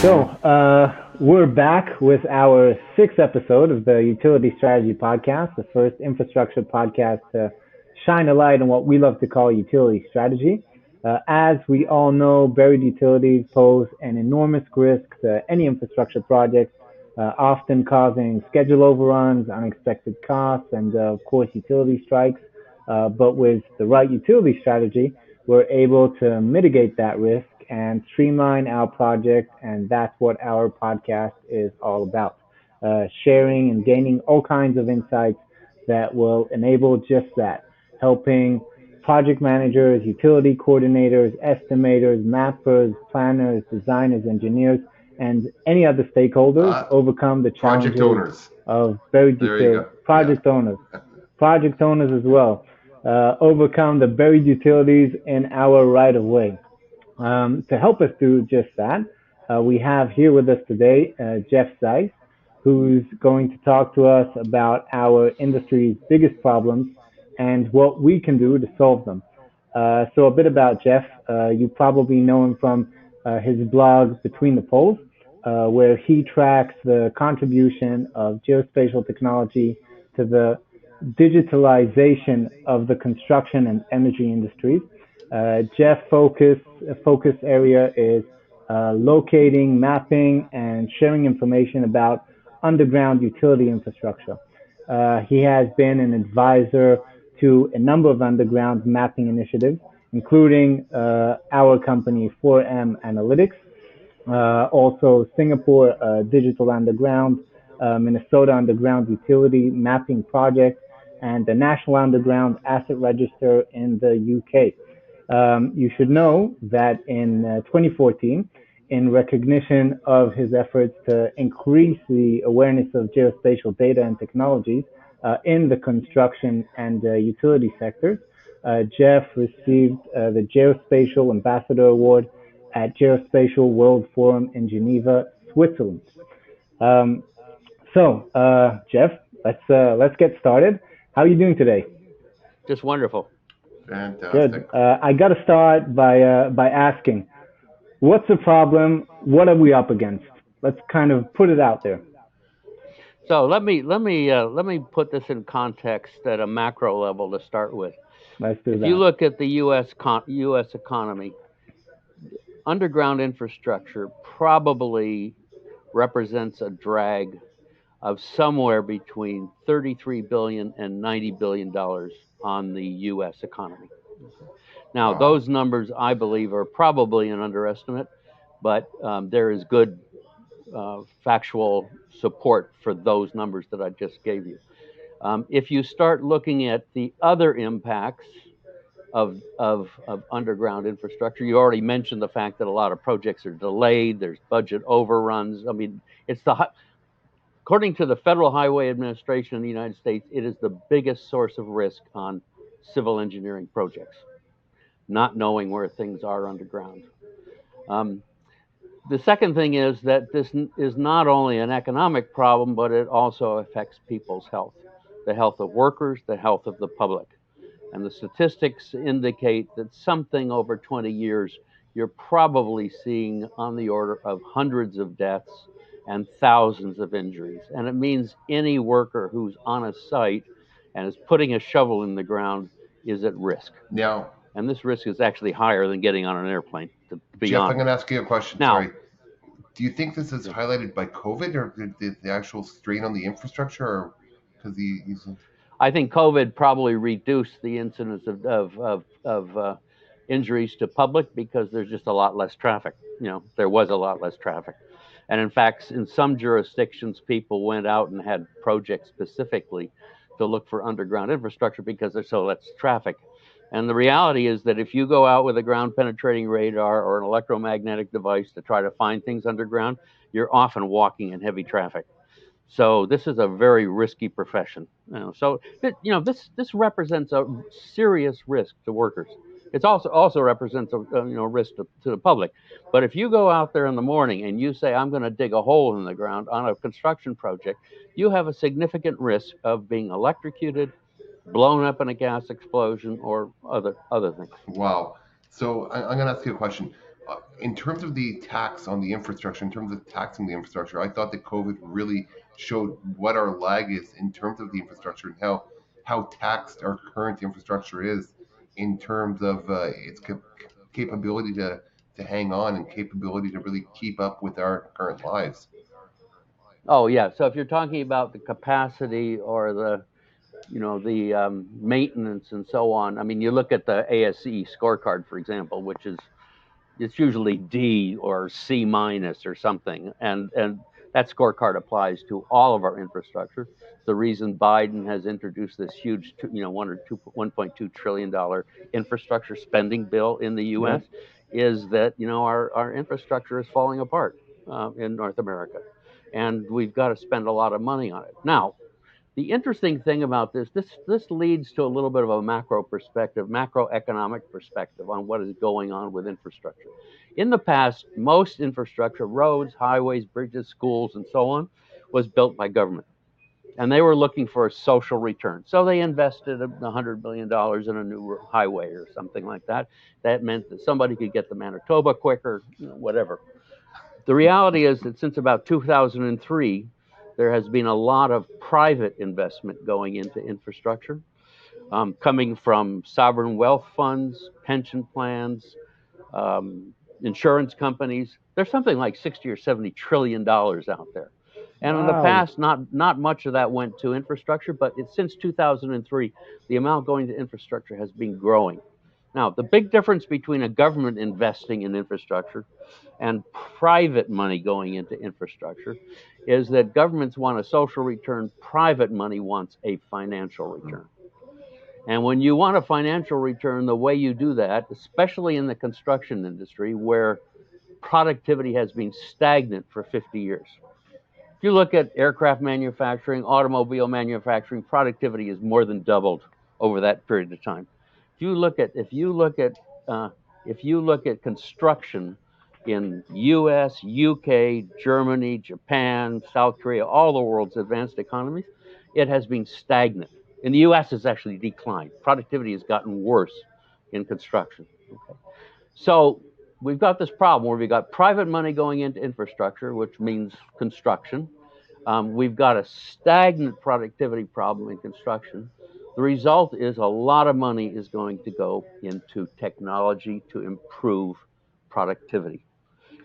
So, uh, we're back with our sixth episode of the Utility Strategy Podcast, the first infrastructure podcast to shine a light on what we love to call utility strategy. Uh, as we all know, buried utilities pose an enormous risk to any infrastructure project, uh, often causing schedule overruns, unexpected costs, and uh, of course, utility strikes. Uh, but with the right utility strategy, we're able to mitigate that risk and streamline our project. And that's what our podcast is all about uh, sharing and gaining all kinds of insights that will enable just that, helping project managers, utility coordinators, estimators, mappers, planners, designers, engineers, and any other stakeholders uh, overcome the challenges project owners. of buried utilities. Project yeah. owners, project owners as well, uh, overcome the buried utilities in our right of way. Um, to help us do just that, uh, we have here with us today uh, Geoff Zeiss, who's going to talk to us about our industry's biggest problems and what we can do to solve them. Uh, so a bit about Geoff. Uh, you probably know him from uh, his blog Between the Poles, uh, where he tracks the contribution of geospatial technology to the digitalization of the construction and energy industries. Uh, Geoff focus focus area is uh, locating, mapping, and sharing information about underground utility infrastructure. Uh, he has been an advisor to a number of underground mapping initiatives, including uh, our company 4M Analytics, uh, also Singapore uh, Digital Underground, Minnesota Underground Utility Mapping Project, and the National Underground Asset Register in the UK. Um, you should know that in uh, 2014, in recognition of his efforts to increase the awareness of geospatial data and technologies uh, in the construction and uh, utility sectors, uh, Geoff received uh, the Geospatial Ambassador Award at Geospatial World Forum in Geneva, Switzerland. Um, so, uh, Geoff, let's let's get started. How are you doing today? Just wonderful. Fantastic. Good. Uh, I got to start by uh, by asking, what's the problem? What are we up against? Let's kind of put it out there. So let me let me uh, let me put this in context at a macro level to start with. Let's do if that. you look at the U.S. Con- U.S. economy, underground infrastructure probably represents a drag of somewhere between 33 billion and 90 billion dollars on the U.S. economy. Now, wow. those numbers, I believe, are probably an underestimate, but um, there is good uh, factual support for those numbers that I just gave you. Um, if you start looking at the other impacts of, of, of, underground infrastructure, you already mentioned the fact that a lot of projects are delayed, there's budget overruns. I mean, it's the According to the Federal Highway Administration in the United States, it is the biggest source of risk on civil engineering projects, not knowing where things are underground. Um, the second thing is that this is not only an economic problem, but it also affects people's health the health of workers, the health of the public. And the statistics indicate that something over 20 years, you're probably seeing on the order of hundreds of deaths and thousands of injuries. And it means any worker who's on a site and is putting a shovel in the ground is at risk. Now, and this risk is actually higher than getting on an airplane. To be Geoff, honest. I'm going to ask you a question. Now, Sorry. Do you think this is highlighted by COVID or the, the actual strain on the infrastructure, or because the? I think COVID probably reduced the incidence of of of, of uh, injuries to public because there's just a lot less traffic. You know, there was a lot less traffic. And in fact, in some jurisdictions, people went out and had projects specifically to look for underground infrastructure because there's so less traffic. And the reality is that if you go out with a ground penetrating radar or an electromagnetic device to try to find things underground, you're often walking in heavy traffic. So this is a very risky profession. You know, so you know this this represents a serious risk to workers. It also also represents a, a you know risk to, to, the public. But if you go out there in the morning and you say I'm going to dig a hole in the ground on a construction project, you have a significant risk of being electrocuted, blown up in a gas explosion, or other other things. Wow. So I, am going to ask you a question. uh, in terms of the tax on the infrastructure, in terms of taxing the infrastructure, I thought that COVID really showed what our lag is in terms of the infrastructure and how how taxed our current infrastructure is in terms of uh, its cap- capability to to hang on and capability to really keep up with our current lives. Oh yeah. So if you're talking about the capacity or the, you know, the um, maintenance and so on, I mean, you look at the ASCE scorecard, for example, which is it's usually D or C minus or something, and and that scorecard applies to all of our infrastructure. The reason Biden has introduced this huge, you know, one or two, 1.2 trillion dollar infrastructure spending bill in the U.S. is that you know our our infrastructure is falling apart uh, in North America and we've got to spend a lot of money on it. Now, the interesting thing about this, this this leads to a little bit of a macro perspective, macroeconomic perspective on what is going on with infrastructure. In the past, most infrastructure, roads, highways, bridges, schools, and so on, was built by government. And they were looking for a social return. So they invested $100 million in a new highway or something like that. That meant that somebody could get to Manitoba quicker, whatever. The reality is that since about 2003, there has been a lot of private investment going into infrastructure, um, coming from sovereign wealth funds, pension plans, um, insurance companies. There's something like 60 or 70 trillion dollars out there. And wow. in the past, not not much of that went to infrastructure, but it, since 2003, the amount going to infrastructure has been growing. Now, the big difference between a government investing in infrastructure and private money going into infrastructure is that governments want a social return, private money wants a financial return. And when you want a financial return, the way you do that, especially in the construction industry where productivity has been stagnant for 50 years. If you look at aircraft manufacturing, automobile manufacturing, productivity has more than doubled over that period of time. If you look at if you look at uh, if you look at construction in U.S., U.K., Germany, Japan, South Korea, all the world's advanced economies, it has been stagnant. In the U.S., it's actually declined. Productivity has gotten worse in construction. Okay. So we've got this problem where we've got private money going into infrastructure, which means construction. Um, we've got a stagnant productivity problem in construction. The result is a lot of money is going to go into technology to improve productivity.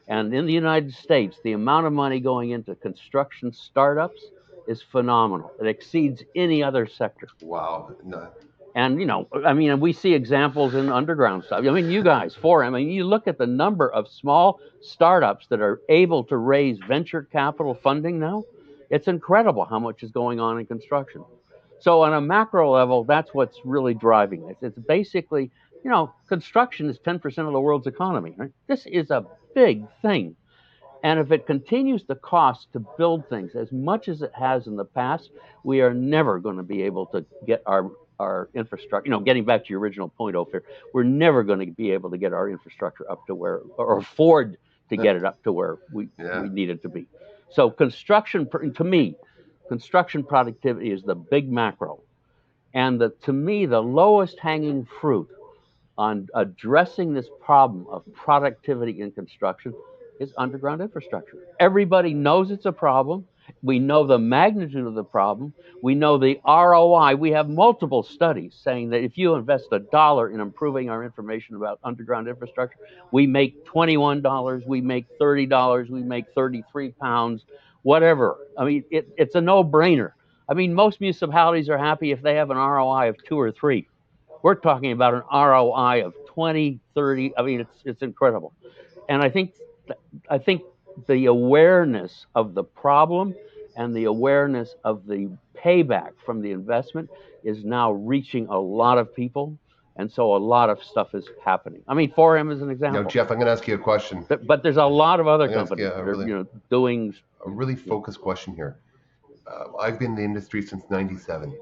And in the United States, the amount of money going into construction startups is phenomenal. It exceeds any other sector. Wow. No. And you know, I mean, we see examples in underground stuff. I mean, you guys, for I mean, you look at the number of small startups that are able to raise venture capital funding now. It's incredible how much is going on in construction. So on a macro level, that's what's really driving this. It's basically, you know, construction is 10% of the world's economy. Right? This is a big thing. And if it continues to cost to build things as much as it has in the past, we are never going to be able to get our our infrastructure. You know, getting back to your original point, Ophir, we're never going to be able to get our infrastructure up to where or afford to get it up to where we, yeah. we need it to be. So construction, to me, construction productivity is the big macro. And the, to me, the lowest hanging fruit on addressing this problem of productivity in construction is underground infrastructure. Everybody knows it's a problem. We know the magnitude of the problem. We know the ROI. We have multiple studies saying that if you invest a dollar in improving our information about underground infrastructure, we make $21, we make $30, we make 33 pounds, whatever. I mean, it, it's a no brainer. I mean, most municipalities are happy if they have an ROI of two or three. We're talking about an ROI of 20, 30. I mean, it's it's incredible. And I think I think the awareness of the problem and the awareness of the payback from the investment is now reaching a lot of people. And so a lot of stuff is happening. I mean, 4M is an example. Now, Geoff, I'm going to ask you a question. But, but there's a lot of other companies that are, you know, doing a really focused question here. Uh, I've been in the industry since '97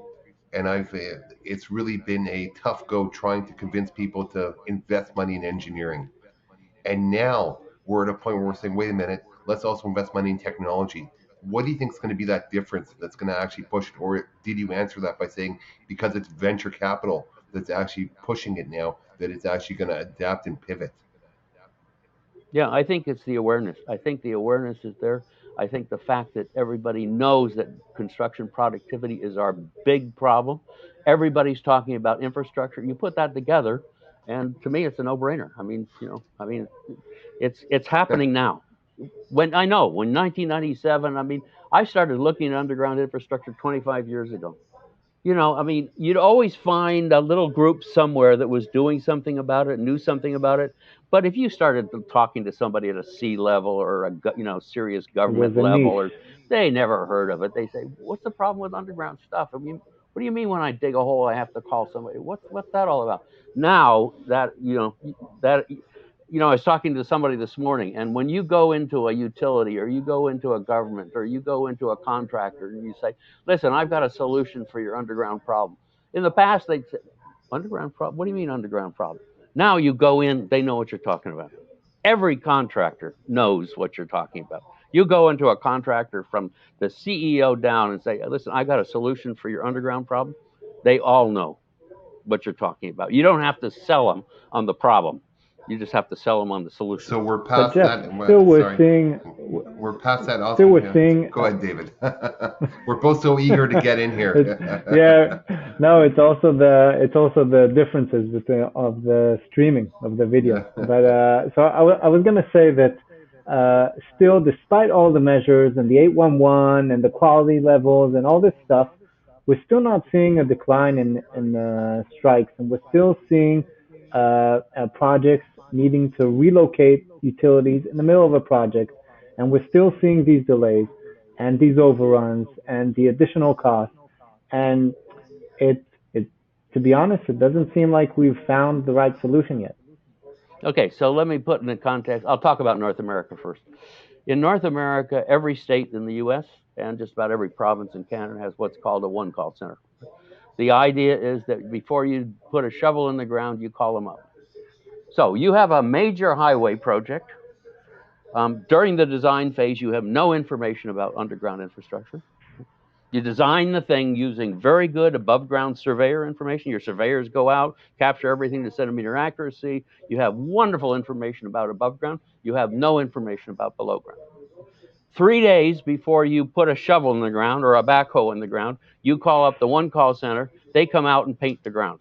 and I've it's really been a tough go trying to convince people to invest money in engineering. And now we're at a point where we're saying, wait a minute, let's also invest money in technology. What do you think is going to be that difference that's going to actually push it? Or did you answer that by saying because it's venture capital that's actually pushing it now, that it's actually going to adapt and pivot? Yeah, I think it's the awareness. I think the awareness is there. I think the fact that everybody knows that construction productivity is our big problem. Everybody's talking about infrastructure. You put that together, and to me, it's a no-brainer. I mean, you know, I mean, it's it's happening now. When I know when 1997, I mean, I started looking at underground infrastructure 25 years ago. You know, I mean, you'd always find a little group somewhere that was doing something about it, knew something about it. But if you started talking to somebody at a C level or a you know serious government level, or they never heard of it, they say, "What's the problem with underground stuff?" I mean, what do you mean when I dig a hole, I have to call somebody? What's what's that all about? Now that you know that you know, I was talking to somebody this morning, and when you go into a utility or you go into a government or you go into a contractor and you say, "Listen, I've got a solution for your underground problem," in the past they'd say, "Underground problem? What do you mean underground problem?" Now you go in, they know what you're talking about. Every contractor knows what you're talking about. You go into a contractor from the CEO down and say, listen, I got a solution for your underground problem. They all know what you're talking about. You don't have to sell them on the problem. You just have to sell them on the solution. So we're past Geoff, that. still we're sorry. seeing We're past that. Also, still we're yeah. seeing Go ahead, David. we're both so eager to get in here. Yeah, no, it's also the it's also the differences between of the streaming of the video. Yeah. But uh, so I, w- I was gonna say that uh, still, despite all the measures and the 811 and the quality levels and all this stuff, we're still not seeing a decline in in uh, strikes, and we're still seeing uh, uh, projects needing to relocate utilities in the middle of a project, and we're still seeing these delays and these overruns and the additional costs. And it, it, to be honest, it doesn't seem like we've found the right solution yet. Okay, so let me put in the context. I'll talk about North America first. In North America, every state in the US and just about every province in Canada has what's called a one call center. The idea is that before you put a shovel in the ground, you call them up. So you have a major highway project. Um, during the design phase, you have no information about underground infrastructure. You design the thing using very good above ground surveyor information. Your surveyors go out, capture everything to centimeter accuracy. You have wonderful information about above ground. You have no information about below ground. Three days before you put a shovel in the ground or a backhoe in the ground, you call up the one call center. They come out and paint the ground.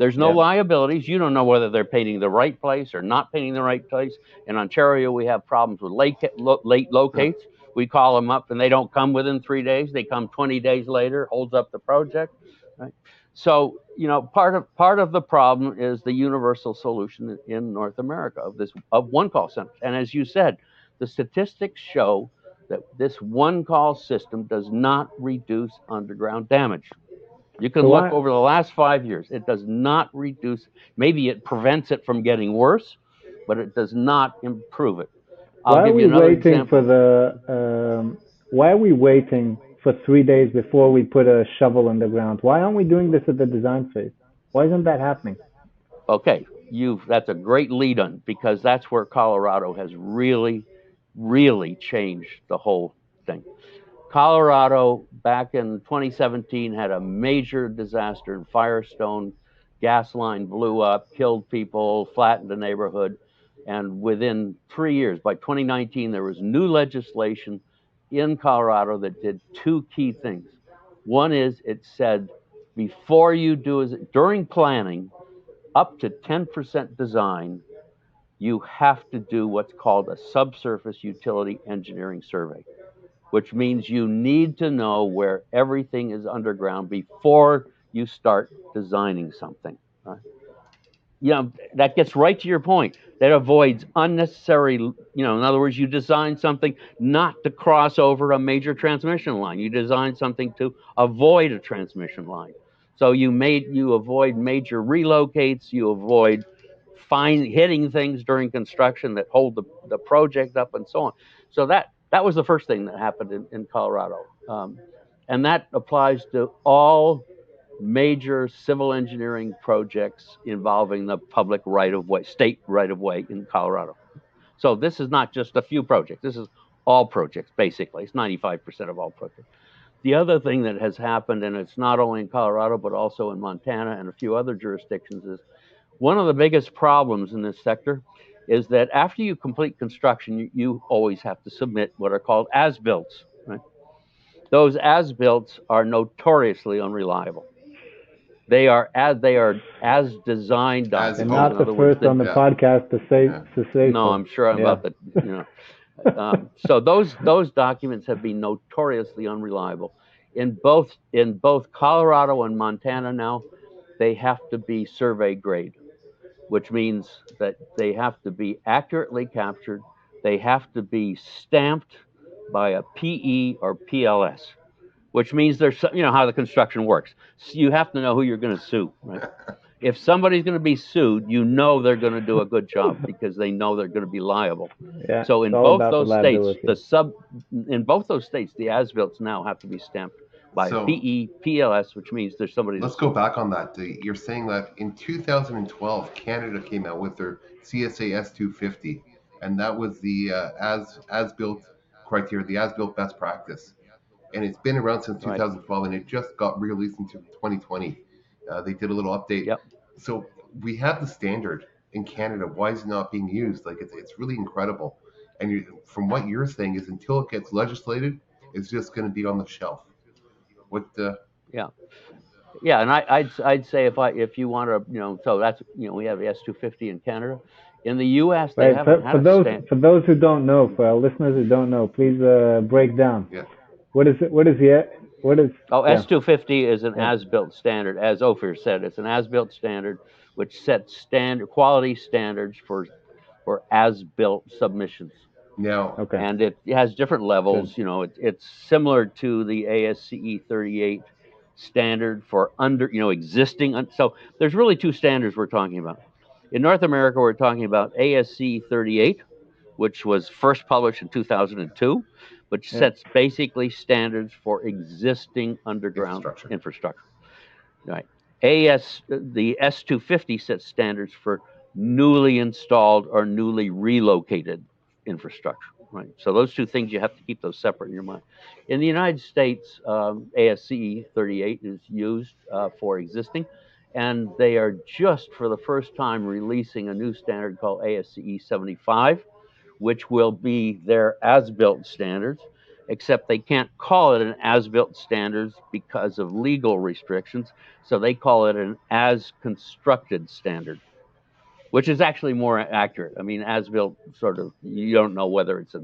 There's no Yeah. liabilities. You don't know whether they're painting the right place or not painting the right place. In Ontario, we have problems with late, late locates. We call them up and they don't come within three days. They come 20 days later, holds up the project. Right? So, you know, part of part of the problem is the universal solution in North America of this of one call center. And as you said, the statistics show that this one call system does not reduce underground damage. You can So look over the last five years. It does not reduce. Maybe it prevents it from getting worse, but it does not improve it. I'll why are we waiting example. for the? Um, why are we waiting for three days before we put a shovel in the ground? Why aren't we doing this at the design phase? Why isn't that happening? Okay, you've that's a great lead on because that's where Colorado has really, really changed the whole thing. Colorado back in 2017 had a major disaster in Firestone. Gas line blew up, killed people, flattened the neighborhood. And within three years, by 2019, there was new legislation in Colorado that did two key things. One is it said before you do is during planning, up to 10% design, you have to do what's called a subsurface utility engineering survey, which means you need to know where everything is underground before you start designing something. Right? You know, that gets right to your point. That avoids unnecessary, you know, in other words, you design something not to cross over a major transmission line. You design something to avoid a transmission line. So you made you avoid major relocates, you avoid find hitting things during construction that hold the, the project up and so on. So that that was the first thing that happened in, in Colorado. Um, and that applies to all major civil engineering projects involving the public right of way, state right of way in Colorado. So this is not just a few projects. This is all projects, basically. It's 95% of all projects. The other thing that has happened, and it's not only in Colorado, but also in Montana and a few other jurisdictions, is one of the biggest problems in this sector is that after you complete construction, you, you always have to submit what are called as builts. Right? Those as builts are notoriously unreliable. They are as they are as designed As documents. And not the other words, first on the yeah. podcast to say Yeah. to say no, so. I'm sure I'm Yeah. about the you know. um, so those those documents have been notoriously unreliable. In both in both Colorado and Montana now, they have to be survey grade, which means that they have to be accurately captured. They have to be stamped by a PE or PLS, which means there's some- you know how the construction works. So you have to know who you're going to sue, right? If somebody's going to be sued, you know they're going to do a good job because they know they're going to be liable. Yeah, So in both about the those states, the sub, in both those states, the as-built now have to be stamped by So- PE, PLS, which means there's somebody. Let's go back on that. You're saying that in 2012, Canada came out with their CSA S250, and that was the uh, as as built criteria, the as built best practice, and it's been around since Right. 2012, and it just got released into 2020. Uh, they did a little update. Yep. So we have the standard in Canada. Why is it not being used? Like it's it's really incredible. And you, from what you're saying is until it gets legislated, it's just going to be on the shelf. What uh, Yeah, Yeah, and I, I'd I'd say if I if you want to you know so that's you know we have the S250 in Canada, in the U.S. they Right, haven't for, had for a those stand. for those who don't know, for our listeners who don't know, please uh, break down. Yeah. What is it? What is the what is? Oh. S250 is an Yeah. as-built standard, as Ophir said. It's an as-built standard which sets standard quality standards for for as-built submissions. now? Okay. and it has different levels. You know, it, it's similar to the ASCE 38 standard for under, you know, existing. un- So there's really two standards we're talking about. In North America, we're talking about ASC 38, which was first published in 2002, which Yeah. sets basically standards for existing underground Infrastructure. infrastructure. Right. AS the S250 sets standards for newly installed or newly relocated infrastructure. Right. So those two things you have to keep those separate in your mind. In the United States, um, ASCE 38 is used uh, for existing, and they are just for the first time releasing a new standard called ASCE 75, which will be their as-built standards. Except they can't call it an as-built standards because of legal restrictions, so they call it an as-constructed standard which is actually more accurate. I mean, as built, sort of, you don't know whether it's a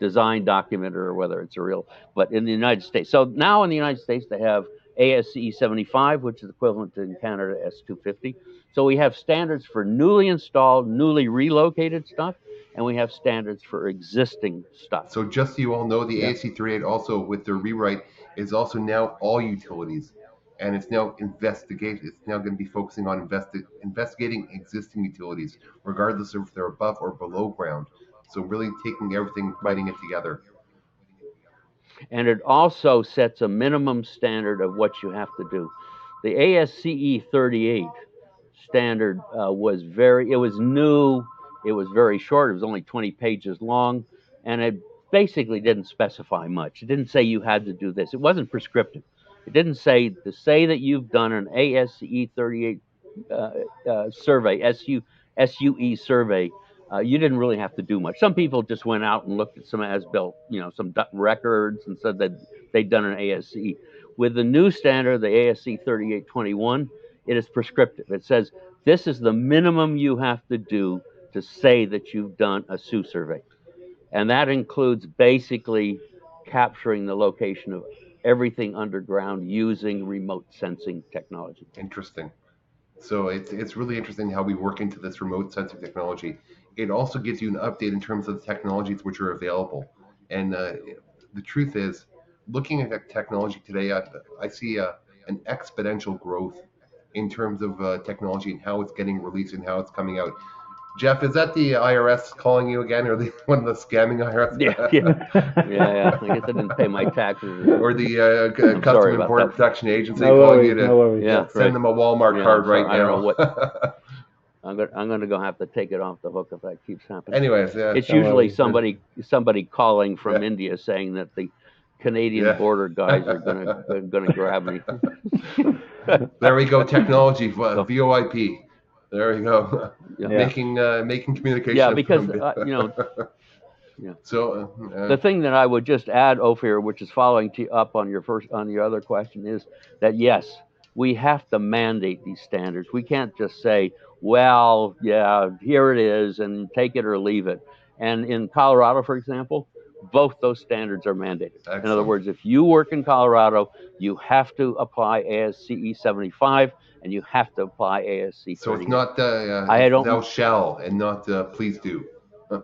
design document or whether it's a real. But in the United States, so now in the United States they have ASCE 75, which is equivalent to in Canada S250. So we have standards for newly installed, newly relocated stuff, and we have standards for existing stuff. So just so you all know, the Yeah. ASC 38 also with the rewrite is also now all utilities, and it's now investigate. It's now going to be focusing on investi- investigating existing utilities, regardless of if they're above or below ground. So really taking everything, writing it together. and it also sets a minimum standard of what you have to do. The ASCE 38 standard uh, was very, it was new, it was very short, it was only 20 pages long, and it basically didn't specify much. It didn't say you had to do this, it wasn't prescriptive. It didn't say to say that you've done an ASCE 38 uh, uh, survey, SU, SUE survey. Uh, you didn't really have to do much. Some people just went out and looked at some as-built, you know, some records and said that they'd done an ASCE. With the new standard, the ASC 3821, it is prescriptive. It says this is the minimum you have to do to say that you've done a SUE survey. And that includes basically capturing the location of everything underground using remote sensing technology. Interesting. So it's it's really interesting how we work into this remote sensing technology. It also gives you an update in terms of the technologies which are available. And uh, the truth is, looking at technology today, I, I see a, an exponential growth in terms of uh, technology and how it's getting released and how it's coming out. Geoff, is that the IRS calling you again, or the one of the scamming IRS? Yeah, yeah, yeah, yeah. I guess I didn't pay my taxes. or the uh, C- I'm Customs and Border. Protection Agency no calling worries, you to no worries. Yeah. send right. them a Walmart Yeah, card so right I don't now. know what- I'm gonna, I'm gonna go have to take it off the hook if that keeps happening. Anyways, yeah. It's Don't usually worry. somebody, somebody calling from Yeah. India saying that the Canadian Yeah. border guys are gonna, gonna grab me. There we go, technology, uh, VoIP. There you go. Yeah. Making uh, making communication. Yeah, because, uh, you know, yeah. So uh, The thing that I would just add, Ophir, which is following up on your first on your other question, is that yes, we have to mandate these standards. We can't just say, well, yeah, here it is, and take it or leave it. And in Colorado, for example, both those standards are mandated. In other words, if you work in Colorado, you have to apply ASCE 75 and you have to apply ASC 38. so it's not uh, uh, I don't- thou shall and not uh, please do.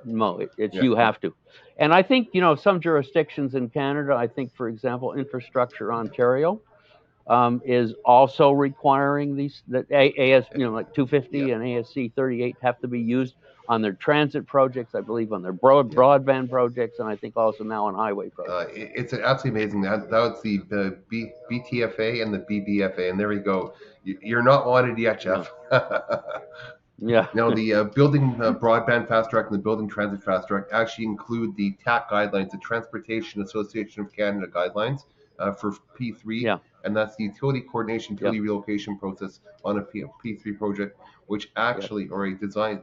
No, it, it's Yeah. you have to. And I think, you know, some jurisdictions in Canada, I think, for example, Infrastructure Ontario um, is also requiring these, that AS, you know, like 250 Yeah. and ASC 38 have to be used on their transit projects, I believe, on their broad, Yeah. broadband projects, and I think also now on highway projects. Uh, it- it's absolutely amazing. That that was the uh, B, BTFA and the BBFA, and there you go. You- You're not wanted yet, Geoff. yeah. now the uh, building uh, broadband fast track and the building transit fast track actually include the TAC guidelines, the Transportation Association of Canada guidelines uh, for P3, Yeah. and that's the utility coordination, utility relocation process on a P, P3 project, which actually, or a design,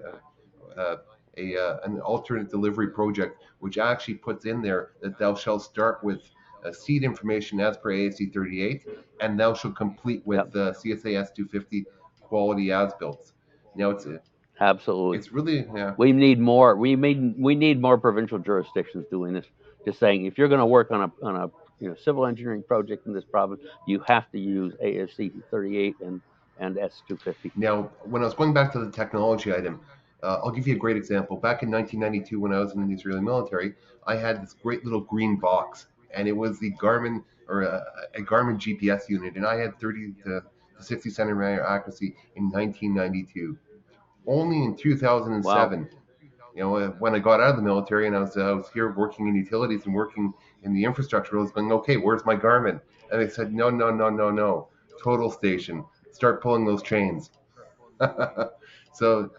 uh, uh, a uh, an alternate delivery project, which actually puts in there that thou shalt start with uh, seed information as per ASC 38, and thou shalt complete with uh, CSAS 250 quality as built. Now it's Absolutely. it's really yeah. We need more. We need we need more provincial jurisdictions doing this. Just saying, if you're going to work on a on a you know civil engineering project in this province, you have to use ASC 38 and and S250. Now, when I was going back to the technology item, uh, I'll give you a great example. Back in 1992, when I was in the Israeli military, I had this great little green box, and it was the Garmin or a, a Garmin GPS unit, and I had 30 to 60 centimeter accuracy in 1992. Only in 2007, you know, uh, when I got out of the military and I was, uh, I was here working in utilities and working in the infrastructure, I was going, okay, where's my Garmin? And they said, no, no, no, no, no, total station. Start pulling those chains. so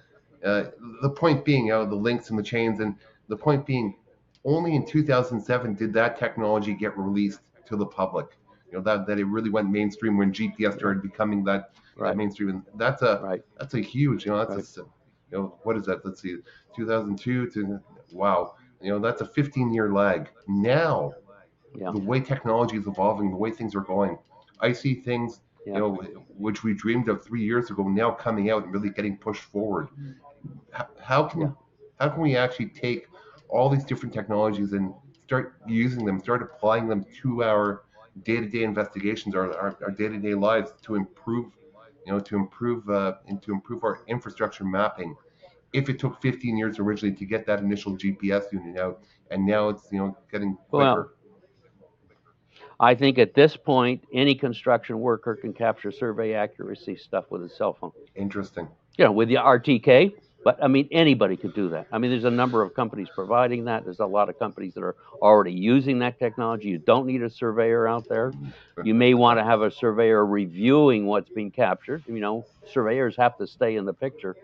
uh, the point being, you know, the links and the chains, and the point being, only in 2007 did that technology get released to the public. You know that that it really went mainstream when GPS started becoming that, that mainstream, and that's a Right. that's a huge, you know, that's Right. a you know, what is that? Let's see, 2002 to wow, you know, that's a 15 year lag. Now, Yeah. the way technology is evolving, the way things are going, I see things, Yeah. you know, which we dreamed of three years ago, now coming out and really getting pushed forward. How, can Yeah. how can we actually take all these different technologies and start using them, start applying them to our day-to-day investigations, our, our, our day-to-day lives to improve, you know, to improve uh, and to improve our infrastructure mapping. If it took 15 years originally to get that initial GPS unit out, and now it's you know getting quicker. Well, I think at this point, any construction worker can capture survey accuracy stuff with a cell phone. Interesting. you know, with the RTK. But I mean, anybody could do that. I mean, there's a number of companies providing that. There's a lot of companies that are already using that technology. You don't need a surveyor out there. Mm-hmm. You may want to have a surveyor reviewing what's being captured. You know, surveyors have to stay in the picture.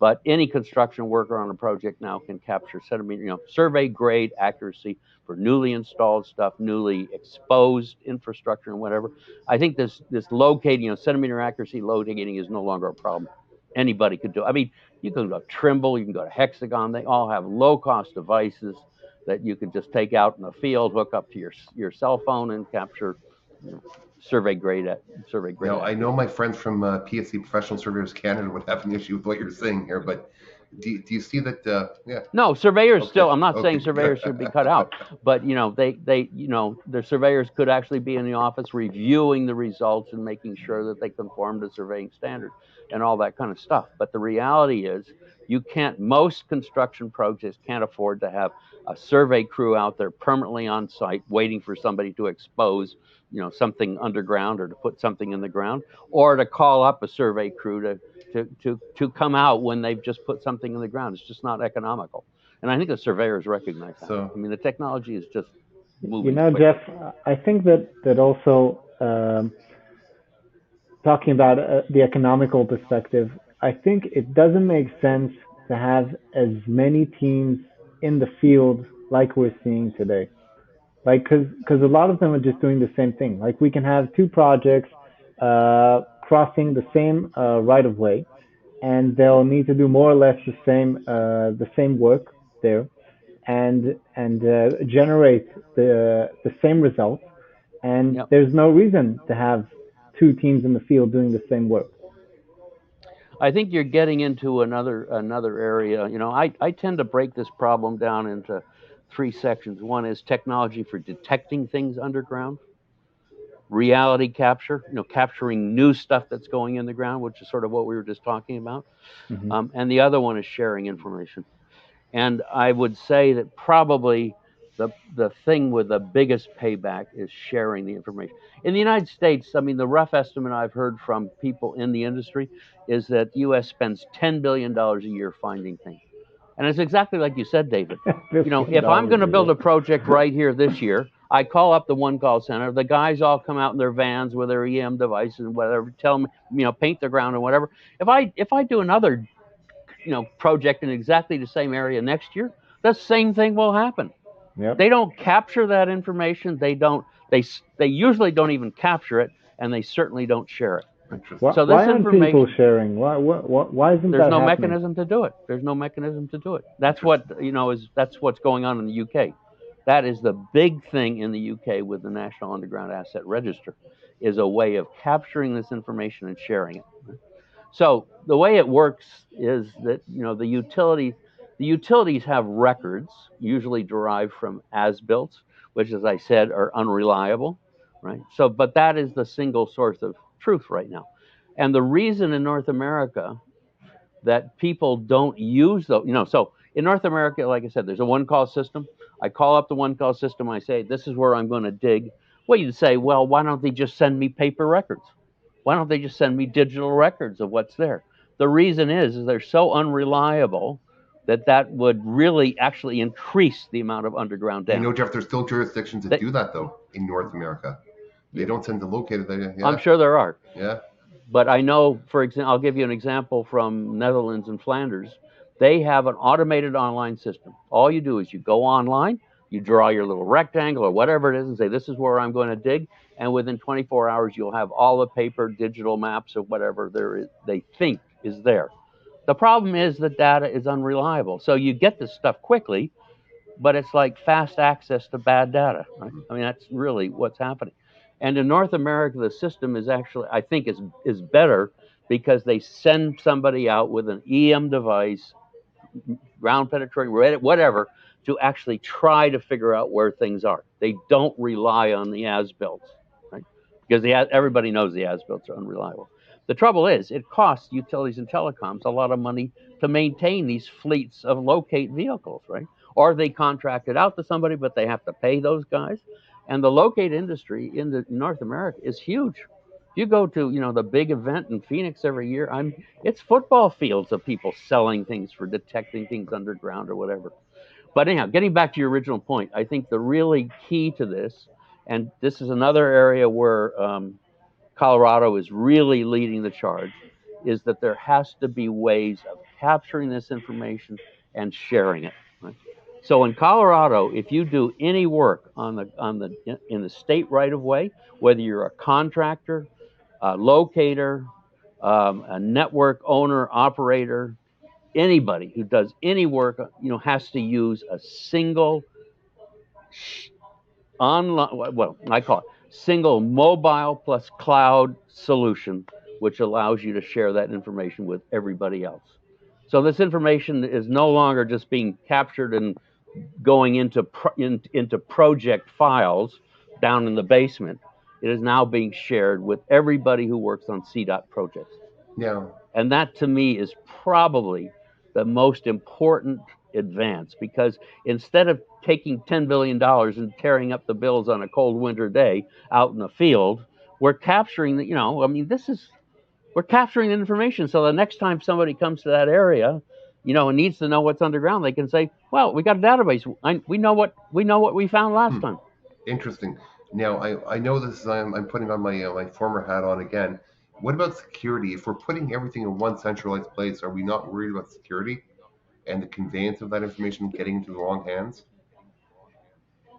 But any construction worker on a project now can capture centimeter, you know, survey grade accuracy for newly installed stuff, newly exposed infrastructure and whatever. I think this this locating, you know, centimeter accuracy locating is no longer a problem. Anybody could do. it. I mean, you can go to Trimble, you can go to Hexagon. They all have low cost devices that you can just take out in the field, hook up to your your cell phone, and capture you know, survey grade at survey grade. Now, I know my friends from uh, PSC Professional Surveyors Canada would have an issue with what you're saying here, but do, do you see that? Uh, yeah. No, surveyors Okay, still. I'm not saying surveyors should be cut out, but you know, they they you know, the surveyors could actually be in the office reviewing the results and making sure that they conform to surveying standards and all that kind of stuff. But the reality is, you can't. Most construction projects can't afford to have a survey crew out there permanently on site waiting for somebody to expose, you know, something underground or to put something in the ground, or to call up a survey crew to to, to, to come out when they've just put something in the ground. It's just not economical. And I think the surveyors recognize that. So- I mean, the technology is just moving. You know, quick. Geoff, I think that that also um, talking about uh, the economical perspective, I think it doesn't make sense to have as many teams in the field like we're seeing today. Like, cause, cause a lot of them are just doing the same thing. Like we can have two projects, uh, crossing the same, uh, right of way. and they'll need to do more or less the same uh, the same work there, and and uh, generate the the same results. And Yep. there's no reason to have two teams in the field doing the same work. I think you're getting into another another area. You know, I, I tend to break this problem down into three sections. One is technology for detecting things underground, reality capture, you know, capturing new stuff that's going in the ground, which is sort of what we were just talking about. Mhm. Um, and the other one is sharing information. And I would say that probably the the thing with the biggest payback is sharing the information. In the United States, I mean, the rough estimate I've heard from people in the industry is that the U.S. spends ten billion dollars a year finding things. And it's exactly like you said, David. You know, if I'm going to build a project right here this year, I call up the one call center. The guys all come out in their vans with their EM devices and whatever, tell me, you know, paint the ground and whatever. If I if I do another, you know, project in exactly the same area next year, the same thing will happen. Yep. They don't capture that information. They don't. They they usually don't even capture it, and they certainly don't share it. Interesting. Why, so this why aren't people information- sharing? Why, why, why- isn't There's no happening? mechanism to do it. There's no mechanism to do it. That's what you know is that's what's going on in the UK. That is the big thing in the UK with the National Underground Asset Register, is a way of capturing this information and sharing it. So the way it works is that you know the utility, the utilities have records usually derived from as-built, which, as I said, are unreliable, right? So, but that is the single source of truth right now, and the reason in North America that people don't use those, you know, so in North America, like I said, there's a one-call system. I call up the one-call system. I say, "This is where I'm going to dig." Well, you'd say, "Well, why don't they just send me paper records?" Why don't they just send me digital records of what's there? The reason is, is they're so unreliable that that would really actually increase the amount of underground You damage. know, Geoff, there's still jurisdictions that They- do that though in North America. They don't tend to locate it. They, yeah, I'm sure there are, yeah. but I know, for example, I'll give you an example from Netherlands and Flanders. They have an automated online system. All you do is you go online, you draw your little rectangle or whatever it is, and say, "This is where I'm going to dig." And within 24 hours, you'll have all the paper, digital maps or whatever there is they think is there. The problem is the data is unreliable. So you get this stuff quickly, but it's like fast access to bad data. Right? Mm-hmm. I mean, that's really what's happening. And in North America, the system is actually, I think, is is better because they send somebody out with an EM device, ground penetrating, radar- whatever, to actually try to figure out where things are. They don't rely on the as-built, right? Because the everybody knows the as-built are unreliable. The trouble is, it costs utilities and telecoms a lot of money to maintain these fleets of locate vehicles, right? Or they contract it out to somebody, but they have to pay those guys. And the locate industry in the North America is huge. If you go to, you know, the big event in Phoenix every year, I'm it's football fields of people selling things for detecting things underground or whatever. But anyhow, getting back to your original point, I think the really key to this, and this is another area where um, Colorado is really leading the charge, is that there has to be ways of capturing this information and sharing it. So in Colorado, if you do any work on the on the in the state right of way, whether you're a contractor, a locator, um, a network owner, operator, anybody who does any work, you know, has to use a single online, well, I call it single mobile plus cloud solution, which allows you to share that information with everybody else. So this information is no longer just being captured and going into pro, in, into project files down in the basement. It is now being shared with everybody who works on CDOT projects. Now, And that to me is probably the most important advance because instead of taking $10 billion and tearing up the bills on a cold winter day out in the field, we're capturing the, you know, I mean, this is, we're capturing the information. So the next time somebody comes to that area, you know, and needs to know what's underground, they can say, well, we got a database. I, we know what, we know what we found last Hmm. time. interesting. Now, I, I know this. I'm, I'm putting on my uh, my former hat on again. What about security? If we're putting everything in one centralized place, are we not worried about security and the conveyance of that information getting into the wrong hands?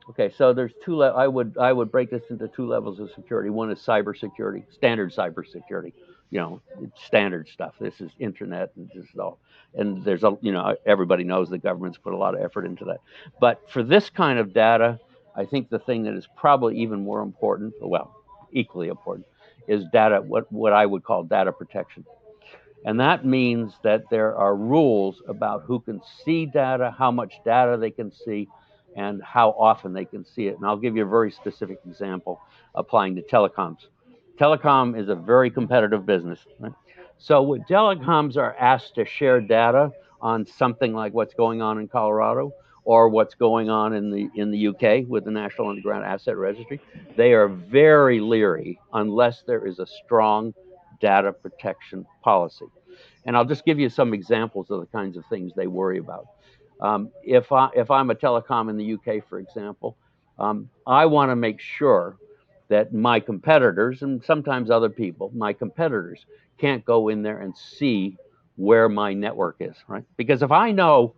Okay, so there's two. Le- I would I would break this into two levels of security. One is cybersecurity, standard cybersecurity. you know, standard stuff. This is internet and this is all. And there's a, you know, everybody knows the government's put a lot of effort into that. But for this kind of data, I think the thing that is probably even more important, well, equally important, is data, what, what I would call data protection. And that means that there are rules about who can see data, how much data they can see, and how often they can see it. And I'll give you a very specific example applying to telecoms. Telecom is a very competitive business. Right? So when telecoms are asked to share data on something like what's going on in Colorado or what's going on in the in the UK with the National Underground Asset Registry, they are very leery unless there is a strong data protection policy. And I'll just give you some examples of the kinds of things they worry about. Um, if, I, if I'm a telecom in the UK, for example, um, I want to make sure that my competitors and sometimes other people, my competitors, can't go in there and see where my network is, right? Because if I know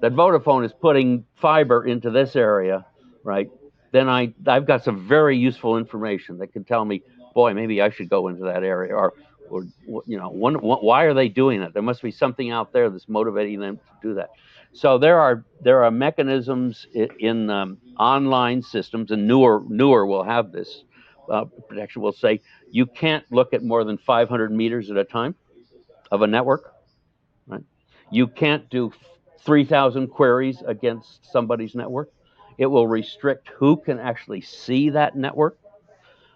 that Vodafone is putting fiber into this area, right, then I, I've got some very useful information that can tell me, boy, maybe I should go into that area, or, or you know, one, why are they doing it? There must be something out there that's motivating them to do that. So there are there are mechanisms in um, online systems, and NUAR NUAR will have this uh, protection. Will say you can't look at more than 500 meters at a time of a network. Right? You can't do 3,000 queries against somebody's network. It will restrict who can actually see that network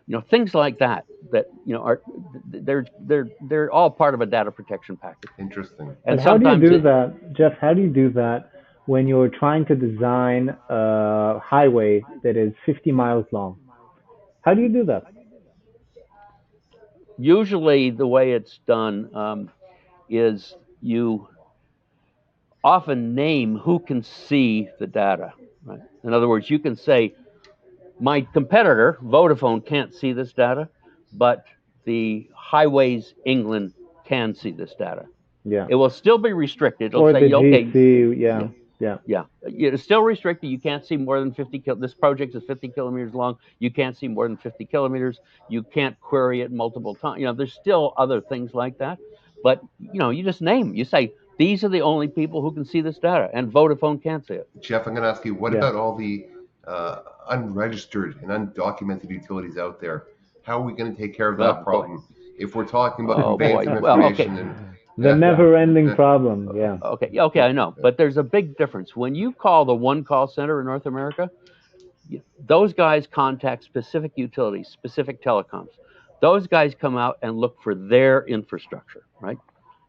you know things like that that you know are they're they're they're all part of a data protection package. Interesting. And how do you do it, that Geoff how do you do that when you're trying to design a highway that is 50 miles long? How do you do that? Usually the way it's done um, is you often name who can see the data right? In other words you can say my competitor, Vodafone, can't see this data, but the Highways England can see this data. Yeah. It will still be restricted. It'll or say, the okay, GC, yeah. Yeah. Yeah. It's still restricted. You can't see more than 50 kil- This project is 50 kilometers long. You can't see more than 50 kilometers. You can't query it multiple times. You know, there's still other things like that. But, you know, you just name. You say, these are the only people who can see this data, and Vodafone can't see it. Geoff, I'm going to ask you, what yeah. about all the uh, unregistered and undocumented utilities out there. How are we going to take care of that oh, problem? Boy. If we're talking about oh, conveyance of information well, okay. and the yeah, never-ending yeah. problem, yeah. Okay, okay, I know, but there's a big difference. When you call the one call center in North America, those guys contact specific utilities, specific telecoms. Those guys come out and look for their infrastructure, right?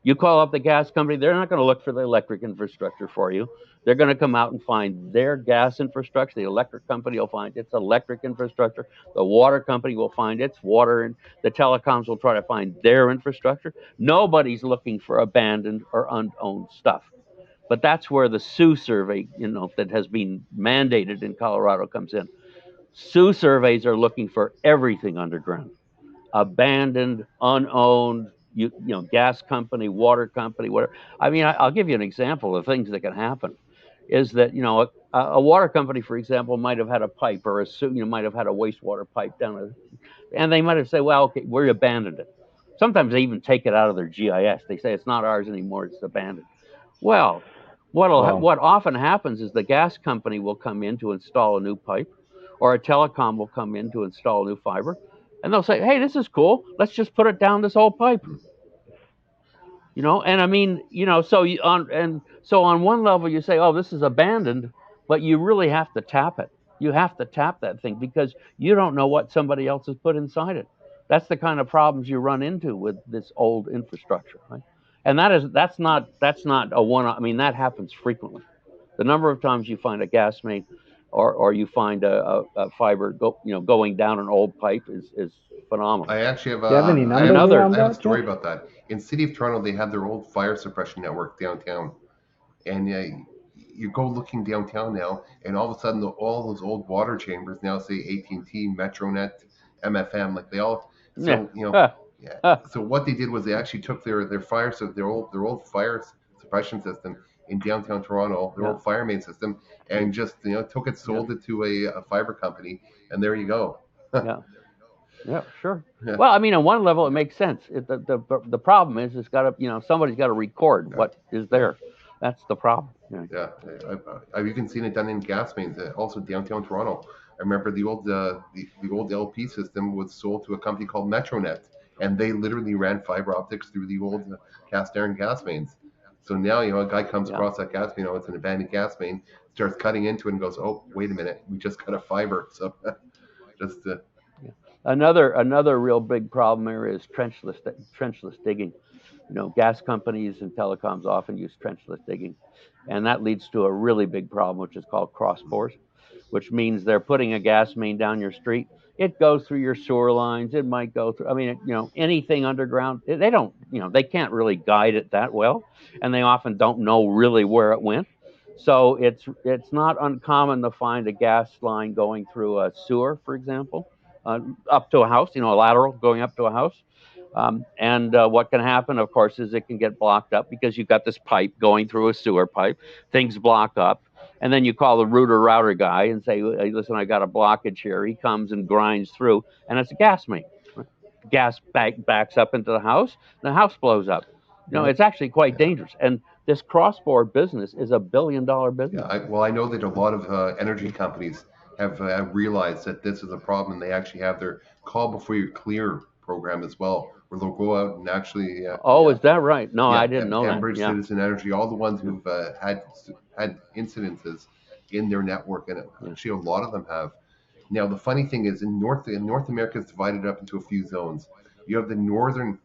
You call up the gas company, they're not going to look for the electric infrastructure for you. They're going to come out and find their gas infrastructure. The electric company will find its electric infrastructure. The water company will find its water, and the telecoms will try to find their infrastructure. Nobody's looking for abandoned or unowned stuff. But that's where the SUE survey, you know, that has been mandated in Colorado comes in. SUE surveys are looking for everything underground abandoned, unowned, you, you know, gas company, water company, whatever. I mean, I, will give you an example of things that can happen is that you know a, a, water company, for example, might have had a pipe or a you know might have had a wastewater pipe down, a, and they might have said, well, okay, we abandoned it. Sometimes they even take it out of their GIS. They say it's not ours anymore; it's abandoned. Well, what'll wow. what often happens is the gas company will come in to install a new pipe, or a telecom will come in to install a new fiber, and they'll say, hey, this is cool. Let's just put it down this old pipe you know and i mean you know so you on and so on one level you say oh this is abandoned but you really have to tap it. You have to tap that thing because you don't know what somebody else has put inside it. That's the kind of problems you run into with this old infrastructure right? And that is that's not that's not a one i mean that happens frequently. The number of times you find a gas main or, or you find a, a, a fiber go, you know going down an old pipe is, is phenomenal. I actually have, a, have, I have, another, I have a story about that. In City of Toronto, they have their old fire suppression network downtown, and uh, you go looking downtown now, and all of a sudden, the, all those old water chambers now say AT&T, MetroNet, MFM, like they all. So yeah. you know, yeah. So what they did was they actually took their their fire so their old their old fire suppression system in downtown Toronto, their yeah. old fire main system, and just you know took it, sold yeah. it to a, a fiber company, and there you go. yeah. Yeah, sure. Yeah. Well, I mean, on one level, it makes sense. It, the, the the problem is, it's got to, you know, somebody's got to record what is there. That's the problem. Yeah, I've, I've even seen it done in gas mains, uh, also downtown Toronto. I remember the old uh, the, the old LP system was sold to a company called Metronet, and they literally ran fiber optics through the old uh, cast iron gas mains. So now you know a guy comes Yeah. across that gas main, you know it's an abandoned gas main, starts cutting into it and goes, oh wait a minute, we just got a fiber. So just uh, Another another real big problem here is trenchless trenchless digging. You know, gas companies and telecoms often use trenchless digging, and that leads to a really big problem, which is called cross bores, which means they're putting a gas main down your street. It goes through your sewer lines. It might go through. I mean, you know, anything underground. They don't. You know, they can't really guide it that well, and they often don't know really where it went. So it's it's not uncommon to find a gas line going through a sewer, for example uh, up to a house, you know, a lateral going up to a house. Um, and uh, what can happen, of course, is it can get blocked up because you've got this pipe going through a sewer pipe. Things block up. And then you call the Roto-Rooter guy and say, hey, listen, I got a blockage here. He comes and grinds through, and it's a gas main. Gas back, backs up into the house, the house blows up. You know, it's actually quite dangerous. And this cross-bore business is a billion-dollar business. Yeah, I, well, I know that a lot of uh, energy companies have uh, realized that this is a problem. They actually have their call before you clear program as well, where they'll go out and actually. Uh, Oh, yeah, is that right? No, yeah, I didn't know that. Enbridge, Yeah. Citizen Energy, all the ones who've uh, had had incidences in their network, and actually a lot of them have. Now, the funny thing is, in North in North America, is divided up into a few zones. You have the northern,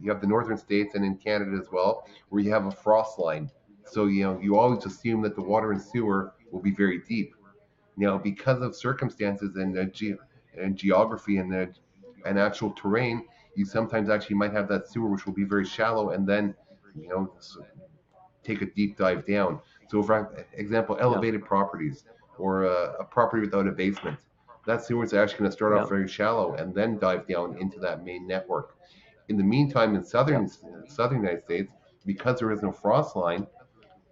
you have the northern states, and in Canada as well, where you have a frost line. So you know you always assume that the water and sewer will be very deep. Now, because of circumstances and uh, ge- and geography and uh, and actual terrain, you sometimes actually might have that sewer which will be very shallow, and then you know take a deep dive down. So, for example, elevated properties or a, a property without a basement, that sewer is actually going to start Yeah. off very shallow and then dive down into that main network. In the meantime, in southern southern United States, because there is no frost line,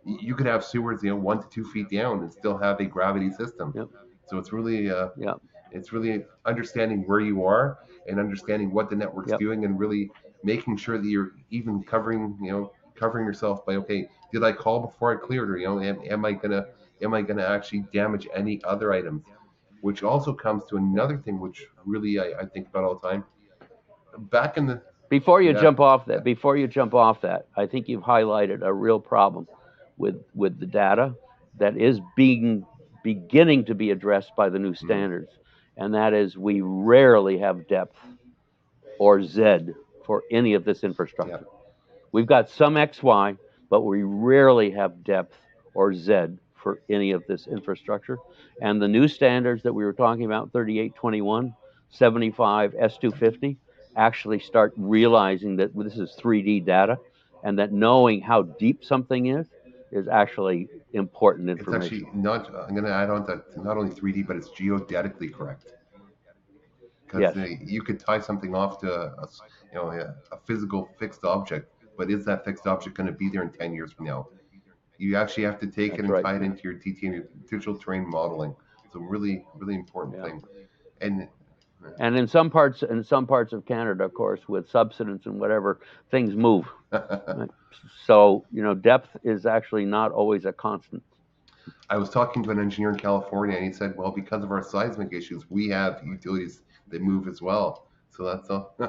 you could have sewers, you know, one to two feet down and still have a gravity system. So it's really, uh, Yeah. It's really understanding where you are and understanding what the network's Yep. doing and really making sure that you're even covering, you know, covering yourself by okay, did I call before I cleared or you know, am, am I gonna am I gonna actually damage any other items? Which also comes to another thing which really I, I think about all the time. Back in the Before you Yeah. jump off that, before you jump off that, I think you've highlighted a real problem with with the data that is being beginning to be addressed by the new Mm-hmm. And that is we rarely have depth or Z for any of this infrastructure. We've got some XY, but we rarely have depth or Z for any of this infrastructure. And the new standards that we were talking about, 3821, 75, S250, actually start realizing that this is 3D data and that knowing how deep something is is actually important information. it's actually not I'm gonna add on that not only 3D but it's geodetically correct. Because Yes. you could tie something off to a, you know a, a physical fixed object, but is that fixed object going to be there in 10 years from now? You actually have to take That's it and right. tie it into your DT digital terrain modeling. It's a really really important Yeah. thing. And And in some parts, in some parts of Canada, of course, with subsidence and whatever, things move. So you know, depth is actually not always a constant. I was talking to an engineer in California, and he said, "Well, because of our seismic issues, we have utilities that move as well. So that's a,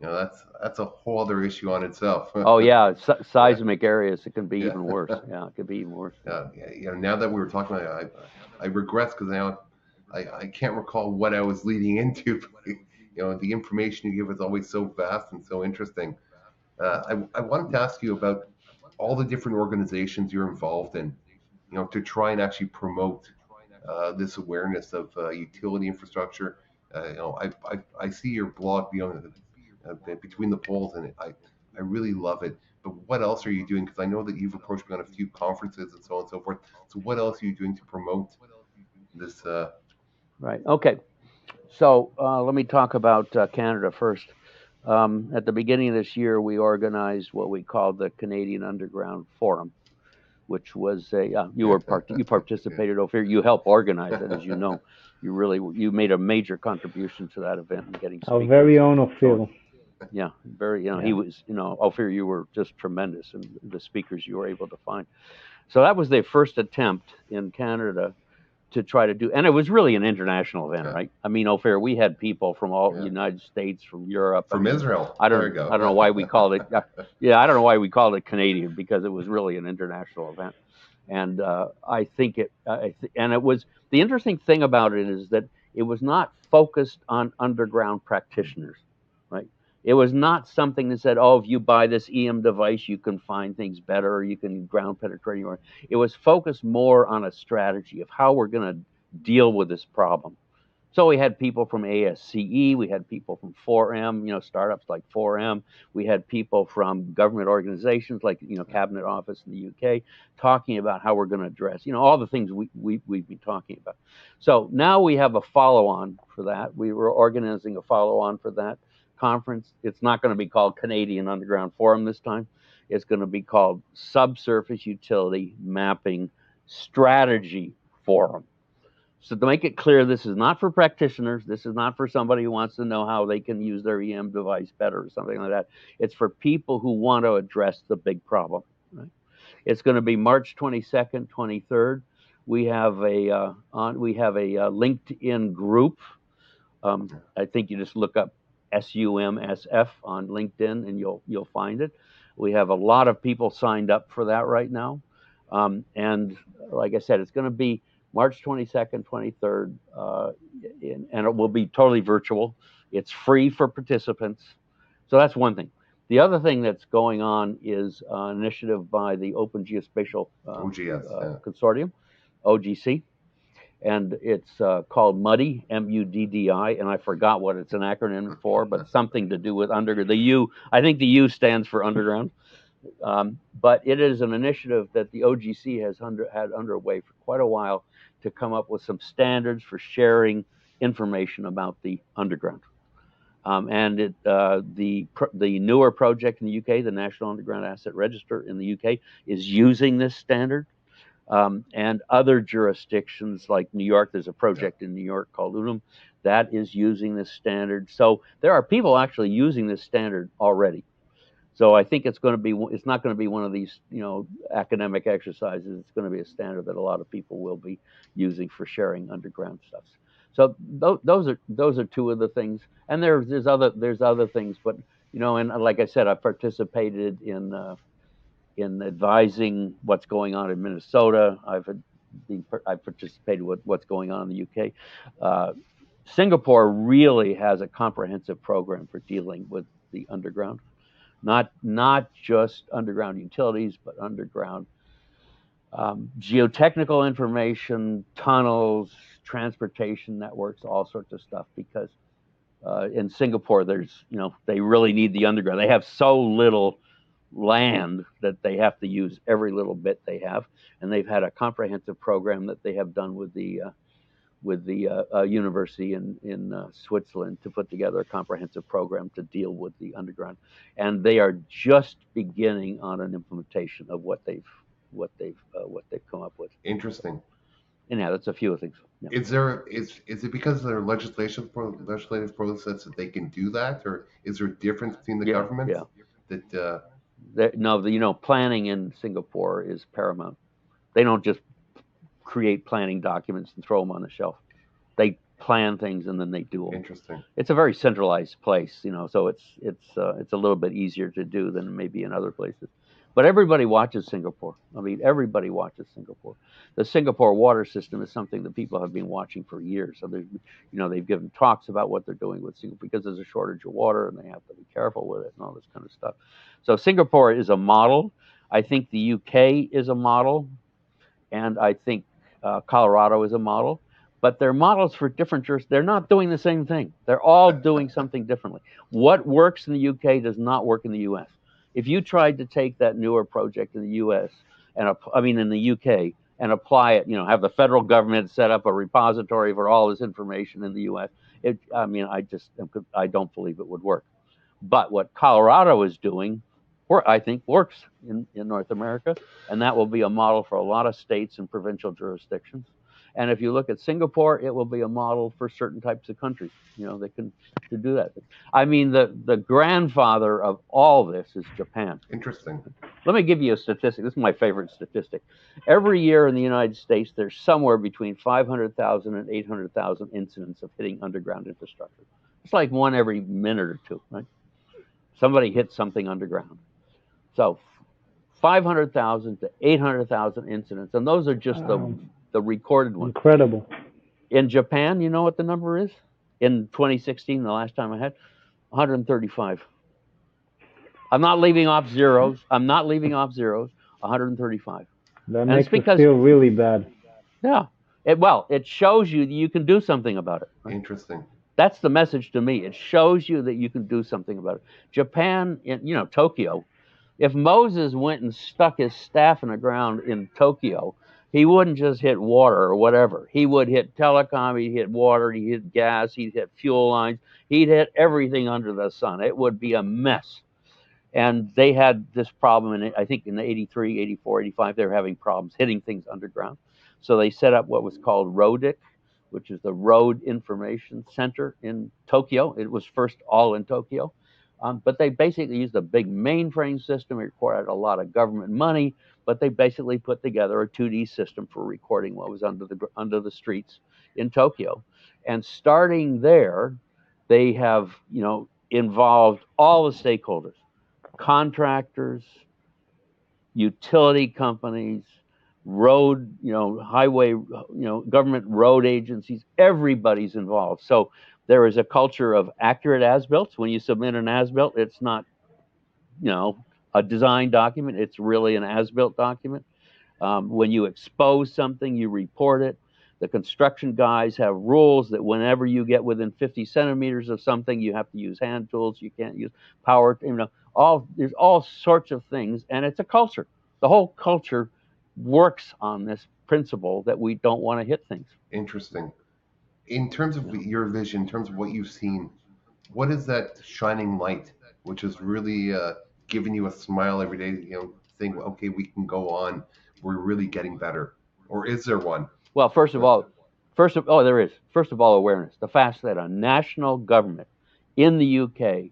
you know, that's that's a whole other issue on itself." Oh yeah, se- seismic areas it can be Yeah. even worse. Yeah, it could be even worse. Uh, yeah, you know, now that we were talking, about it, I, I regress because now I, I can't recall what I was leading into. But, you know, the information you give is always so vast and so interesting. Uh, I, I wanted to ask you about all the different organizations you're involved in, you know, to try and actually promote uh, this awareness of uh, utility infrastructure. Uh, you know, I, I, I see your blog beyond uh, between the poles, and I, I really love it. But what else are you doing? Because I know that you've approached me on a few conferences and so on and so forth. So what else are you doing to promote this? Right. Okay. So uh, let me talk about uh, Canada first. Um, at the beginning of this year, we organized what we called the Canadian Underground Forum, which was a uh, you were part, you participated over here. You helped organize it, as you know. You really you made a major contribution to that event and getting. Our very own Ophir. Yeah, very. You know, Yeah. he was. You know, Ophir, you were just tremendous, and the speakers you were able to find. So that was their first attempt in Canada to try to do, and it was really an international event, Yeah. right? I mean, Ophir, we had people from all the United States, from Europe, I From mean, Israel. I There don't. I don't know why we called it. Yeah, I don't know why we called it Canadian because it was really an international event, and uh, I think it. I th- and it was the interesting thing about it is that it was not focused on underground practitioners? It was not something that said, "Oh, if you buy this EM device, you can find things better, or you can ground penetrate more." It was focused more on a strategy of how we're going to deal with this problem. So we had people from ASCE, we had people from 4M, you know, startups like 4M, we had people from government organizations like, you know, Cabinet Office in the UK, talking about how we're going to address, you know, all the things we, we, we've been talking about. So now we have a follow on for that. We were organizing a follow on for that conference. It's not going to be called Canadian Underground Forum this time. It's going to be called Subsurface Utility Mapping Strategy Forum. So to make it clear, this is not for practitioners. This is not for somebody who wants to know how they can use their EM device better or something like that. It's for people who want to address the big problem. Right? It's going to be March 22nd, 23rd. We have a uh, on we have a uh, LinkedIn group. Um, I think you just look up SUMSF on LinkedIn and you'll you'll find it. We have a lot of people signed up for that right now, um, and like I said, it's going to be March 22nd, 23rd, uh, in, and it will be totally virtual. It's free for participants. So that's one thing. The other thing that's going on is an initiative by the Open Geospatial uh, OGS. uh, yeah. Consortium, OGC, and it's uh, called MUDDI, M-U-D-D-I, and I forgot what it's an acronym for, but something to do with underground. The U, I think the U stands for underground. Um, but it is an initiative that the OGC has under, had underway for quite a while to come up with some standards for sharing information about the underground. Um, and it, uh, the the NUAR project in the UK, the National Underground Asset Register in the UK, is using this standard. Um, and other jurisdictions like New York, there's a project in New York called UNUM that is using this standard. So there are people actually using this standard already. So I think it's going to be it's not going to be one of these you know academic exercises. It's going to be a standard that a lot of people will be using for sharing underground stuff. So th- those are those are two of the things, and there's there's other there's other things, but you know, and like I said, I participated in uh, in advising what's going on in Minnesota. I've been, I've participated with what's going on in the UK. Uh, Singapore really has a comprehensive program for dealing with the underground, not not just underground utilities, but underground um, geotechnical information, tunnels, transportation networks, all sorts of stuff. Because uh, in Singapore, there's you know they really need the underground. They have so little land that they have to use every little bit they have, and they've had a comprehensive program that they have done with the uh, with the uh, uh, university in in uh, Switzerland to put together a comprehensive program to deal with the underground, and they are just beginning on an implementation of what they've what they've uh, what they've come up with. Interesting. And yeah, that's a few things. Yeah. Is there is is it because of their legislation pro, legislative process that they can do that, or is there a difference between the Yeah, governments yeah. that uh, no, the, you know, planning in Singapore is paramount. They don't just create planning documents and throw them on the shelf. They plan things and then they do them. interesting? It's a very centralized place, you know, so it's it's uh, it's a little bit easier to do than maybe in other places. But everybody watches Singapore. I mean, everybody watches Singapore. The Singapore water system is something that people have been watching for years. So there's, you know, they've given talks about what they're doing with Singapore because there's a shortage of water and they have to be careful with it and all this kind of stuff. So Singapore is a model. I think the UK is a model, and I think uh, Colorado is a model. But they're models for different jurisdictions. They're not doing the same thing. They're all doing something differently. What works in the UK does not work in the US. If you tried to take that NUAR project in the US and I mean in the UK and apply it, you know, have the federal government set up a repository for all this information in the US, it, I mean, I just I don't believe it would work. But what Colorado is doing I think works in, in North America, and that will be a model for a lot of states and provincial jurisdictions. And if you look at Singapore, it will be a model for certain types of countries. You know, they can to do that. I mean, the the grandfather of all this is Japan. Interesting. Let me give you a statistic. This is my favorite statistic. Every year in the United States, there's somewhere between 500,000 and 800,000 incidents of hitting underground infrastructure. It's like one every minute or two, right? Somebody hits something underground. So 500,000 to 800,000 incidents, and those are just the the recorded ones. incredible. In Japan, you know what the number is? In 2016, the last time I had, 135. I'm not leaving off zeros. I'm not leaving off zeros. 135. That it's makes because- us feel really bad. Yeah. It, well, it shows you that you can do something about it. right? Interesting. That's the message to me. It shows you that you can do something about it. Japan, in, you know, Tokyo. If Moses went and stuck his staff in the ground in Tokyo, he wouldn't just hit water or whatever. He would hit telecom, he'd hit water, he'd hit gas, he'd hit fuel lines, he'd hit everything under the sun. It would be a mess. And they had this problem in, I think, in 83, 84, 85, they were having problems hitting things underground. So they set up what was called RODIC, which is the Road Information Center in Tokyo. It was first all in Tokyo. Um, but they basically used a big mainframe system. It required a lot of government money, but they basically put together a 2D system for recording what was under the under the streets in Tokyo. And starting there, they have you know involved all the stakeholders, contractors, utility companies, road, you know, highway, you know, government road agencies, everybody's involved. So there is a culture of accurate as-built. When you submit an as-built, it's not, you know, a design document. It's really an as-built document. Um, when you expose something, you report it. The construction guys have rules that whenever you get within 50 centimeters of something, you have to use hand tools. You can't use power. You know, all there's all sorts of things, and it's a culture. The whole culture works on this principle that we don't want to hit things. Interesting. In terms of your vision, in terms of what you've seen, what is that shining light which is really uh, giving you a smile every day? You know, saying, okay, we can go on. We're really getting better. Or is there one? Well, first of all, first of oh, there is. First of all, awareness. The fact that a national government in the UK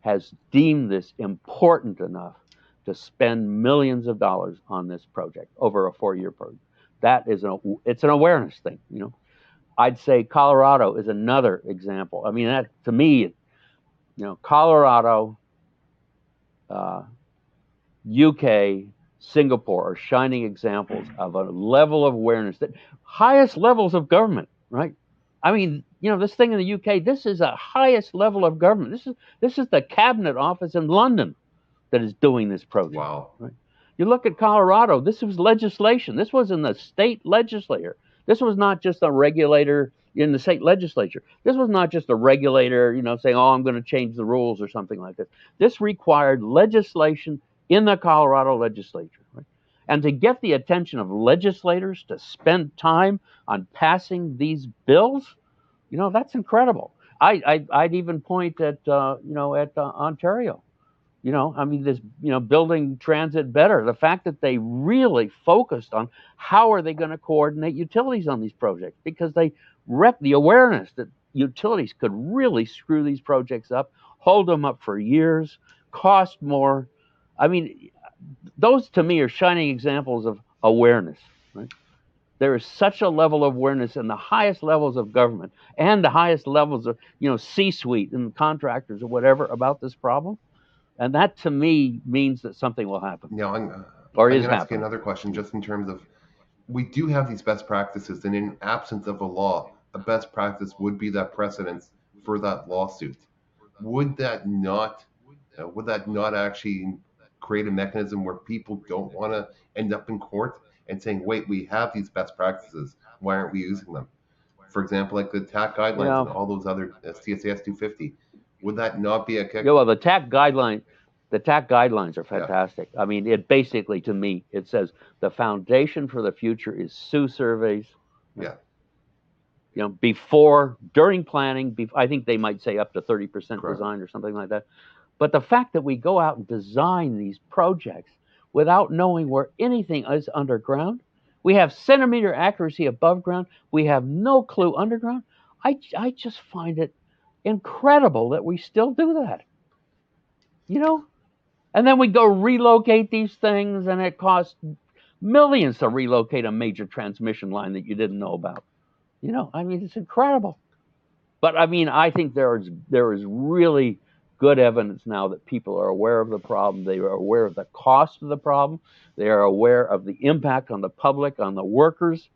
has deemed this important enough to spend millions of dollars on this project over a four-year project. That is a it's an awareness thing, you know. I'd say Colorado is another example. I mean, that to me, you know, Colorado, uh, UK, Singapore are shining examples of a level of awareness that highest levels of government, right? I mean, you know, this thing in the UK, this is a highest level of government. This is this is the cabinet office in London that is doing this project. Wow. You look at Colorado, this was legislation. This was in the state legislature. This was not just a regulator in the state legislature. This was not just a regulator, you know, saying, oh, I'm going to change the rules or something like this. This required legislation in the Colorado legislature. Right? And to get the attention of legislators to spend time on passing these bills, you know, that's incredible. I, I, would even point at, uh, you know, at uh, Ontario. You know, I mean, this, you know, building transit better. The fact that they really focused on how are they going to coordinate utilities on these projects because they rep the awareness that utilities could really screw these projects up, hold them up for years, cost more. I mean, those to me are shining examples of awareness. Right? There is such a level of awareness in the highest levels of government and the highest levels of, you know, C-suite and contractors or whatever about this problem and that to me means that something will happen Now, I'm, uh, or I'm is going to ask you another question just in terms of we do have these best practices, and in absence of a law, a best practice would be that precedence for that lawsuit. Would that not, uh, would that not actually create a mechanism where people don't want to end up in court and saying, wait, we have these best practices, why aren't we using them? For example, like the TAC guidelines Yeah. and all those other uh, CSAS 250. Would that not be a kick? Yeah, well, the TAC guideline, the TAC guidelines are Yeah. fantastic. I mean, it basically, to me, it says the foundation for the future is SUE surveys. Yeah. You know, before, during planning, bef I think they might say up to 30% Correct. design or something like that. But the fact that we go out and design these projects without knowing where anything is underground, we have centimeter accuracy above ground, we have no clue underground. I, I just find it incredible that we still do that. You know? And then we go relocate these things, and it costs millions to relocate a major transmission line that you didn't know about. You know, I mean, it's incredible. But I mean, I think there is there is really good evidence now that people are aware of the problem. They are aware of the cost of the problem. They are aware of the impact on the public, on the workers.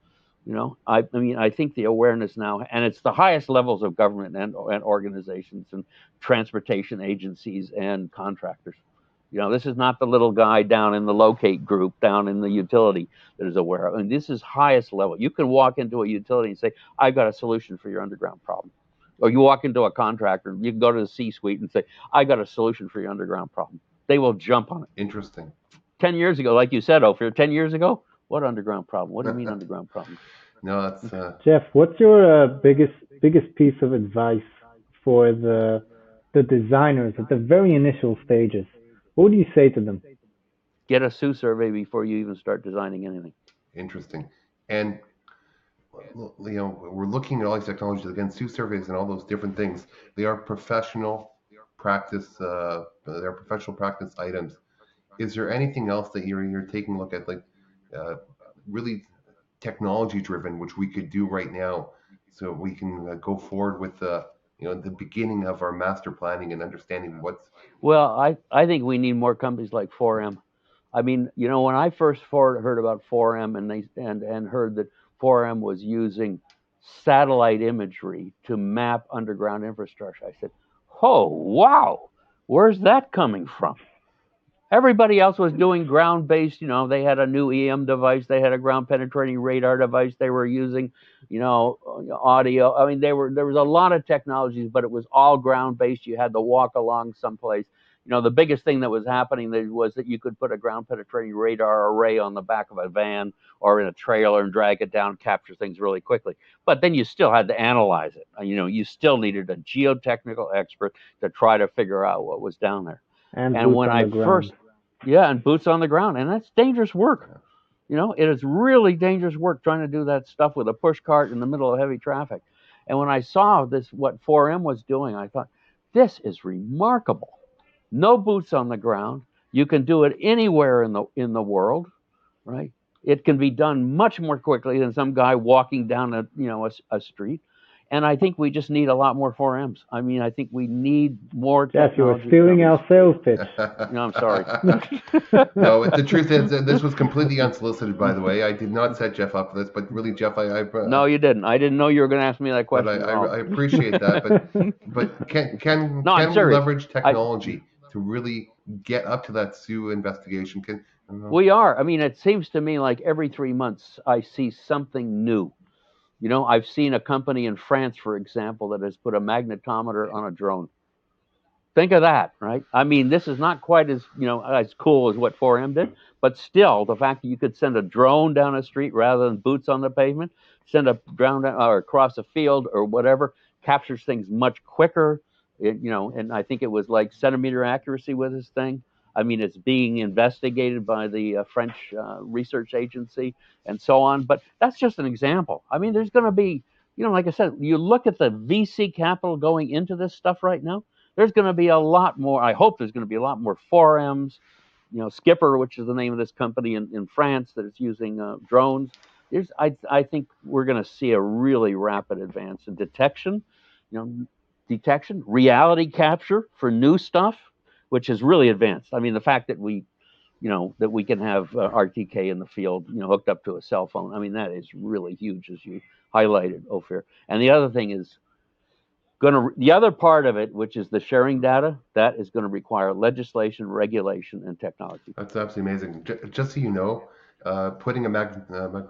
You know, I, I mean, I think the awareness now, and it's the highest levels of government and, and organizations and transportation agencies and contractors. You know, this is not the little guy down in the locate group down in the utility that is aware of. I mean, this is highest level. You can walk into a utility and say, "I've got a solution for your underground problem," or you walk into a contractor, you can go to the C-suite and say, "I got a solution for your underground problem." They will jump on it. Interesting. Ten years ago, like you said, Ophir, ten years ago, what underground problem? What do you mean underground problem? No, that's uh, Geoff, what's your uh, biggest biggest piece of advice for the the designers at the very initial stages? What do you say to them? Get a SUE survey before you even start designing anything. interesting. And you know, we're looking at all these technologies again, SUE surveys and all those different things. They are professional practice. Uh, they're professional practice items. Is there anything else that you're you're taking a look at, like uh, really technology driven, which we could do right now, so we can uh, go forward with the you know the beginning of our master planning and understanding what's Well, I, I think we need more companies like 4M. I mean, you know, when I first heard about 4M and they and and heard that 4M was using satellite imagery to map underground infrastructure, I said, "Oh, wow! Where's that coming from?" Everybody else was doing ground based, you know, they had a new EM device, they had a ground penetrating radar device, they were using, you know, audio. I mean, they were there was a lot of technologies, but it was all ground based. You had to walk along someplace. You know, the biggest thing that was happening there was that you could put a ground penetrating radar array on the back of a van or in a trailer and drag it down, capture things really quickly. But then you still had to analyze it. You know, you still needed a geotechnical expert to try to figure out what was down there. And, And when I ground. first, yeah, and boots on the ground, and that's dangerous work. You know, it is really dangerous work trying to do that stuff with a push cart in the middle of heavy traffic. And when I saw this, what 4M was doing, I thought, this is remarkable. No boots on the ground. You can do it anywhere in the in the world, right? It can be done much more quickly than some guy walking down a you know a, a street. And I think we just need a lot more 4Ms. I mean, I think we need more. Geoff, you were technology stealing companies. our sales pitch. No, I'm sorry. no, the truth is this was completely unsolicited, by the way. I did not set Geoff up for this, but really, Geoff, I, I uh, No, you didn't. I didn't know you were going to ask me that but question. I, at all. I, I appreciate that. But but can can No, can we leverage technology to really get up to that SUE investigation? Can I don't know. We are. I mean, it seems to me like every three months I see something new. You know, I've seen a company in France, for example, that has put a magnetometer on a drone. Think of that, right? I mean, this is not quite as you know as cool as what 4M did, but still, the fact that you could send a drone down a street rather than boots on the pavement, send a drone down, or across a field or whatever, captures things much quicker. It, you know, and I think it was like centimeter accuracy with this thing. I mean, it's being investigated by the uh, French uh, research agency and so on. But that's just an example. I mean, there's going to be, you know, like I said, you look at the VC capital going into this stuff right now. There's going to be a lot more. I hope there's going to be a lot more 4Ms. You know, Skipper, which is the name of this company in, in France that is using uh, drones. There's, I, I think we're going to see a really rapid advance in detection. You know, detection, reality capture for new stuff, which is really advanced. I mean, the fact that we, you know, that we can have uh, RTK in the field, you know, hooked up to a cell phone. I mean, that is really huge, as you highlighted, Ophir. And the other thing is going to the other part of it, which is the sharing data, that is going to require legislation, regulation, and technology. That's absolutely amazing. J- just so you know, uh, putting a mag, uh, mag,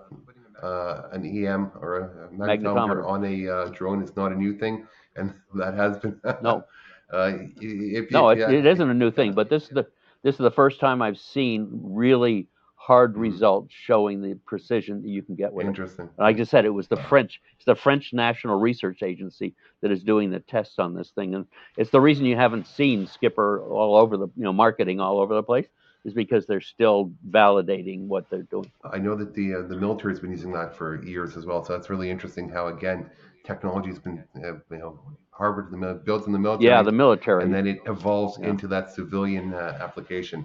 uh, an EM or a magnetometer Magnetometer. on a uh, drone is not a new thing, and that has been. No. uh, if, No, if- it, yeah. it isn't a new thing, but this is the this is the first time I've seen really hard Mhm. results showing the precision that you can get with it. Interesting. Like I said, it was the French, it's the French National Research Agency that is doing the tests on this thing, and it's the reason you haven't seen Skipper all over the, you know, marketing all over the place, is because they're still validating what they're doing. I know that the uh, the military has been using that for years as well. So that's really interesting. How again, technology has been uh, you know harbored in the built in the military. Yeah, the military. and then it evolves Yeah. into that civilian uh, application.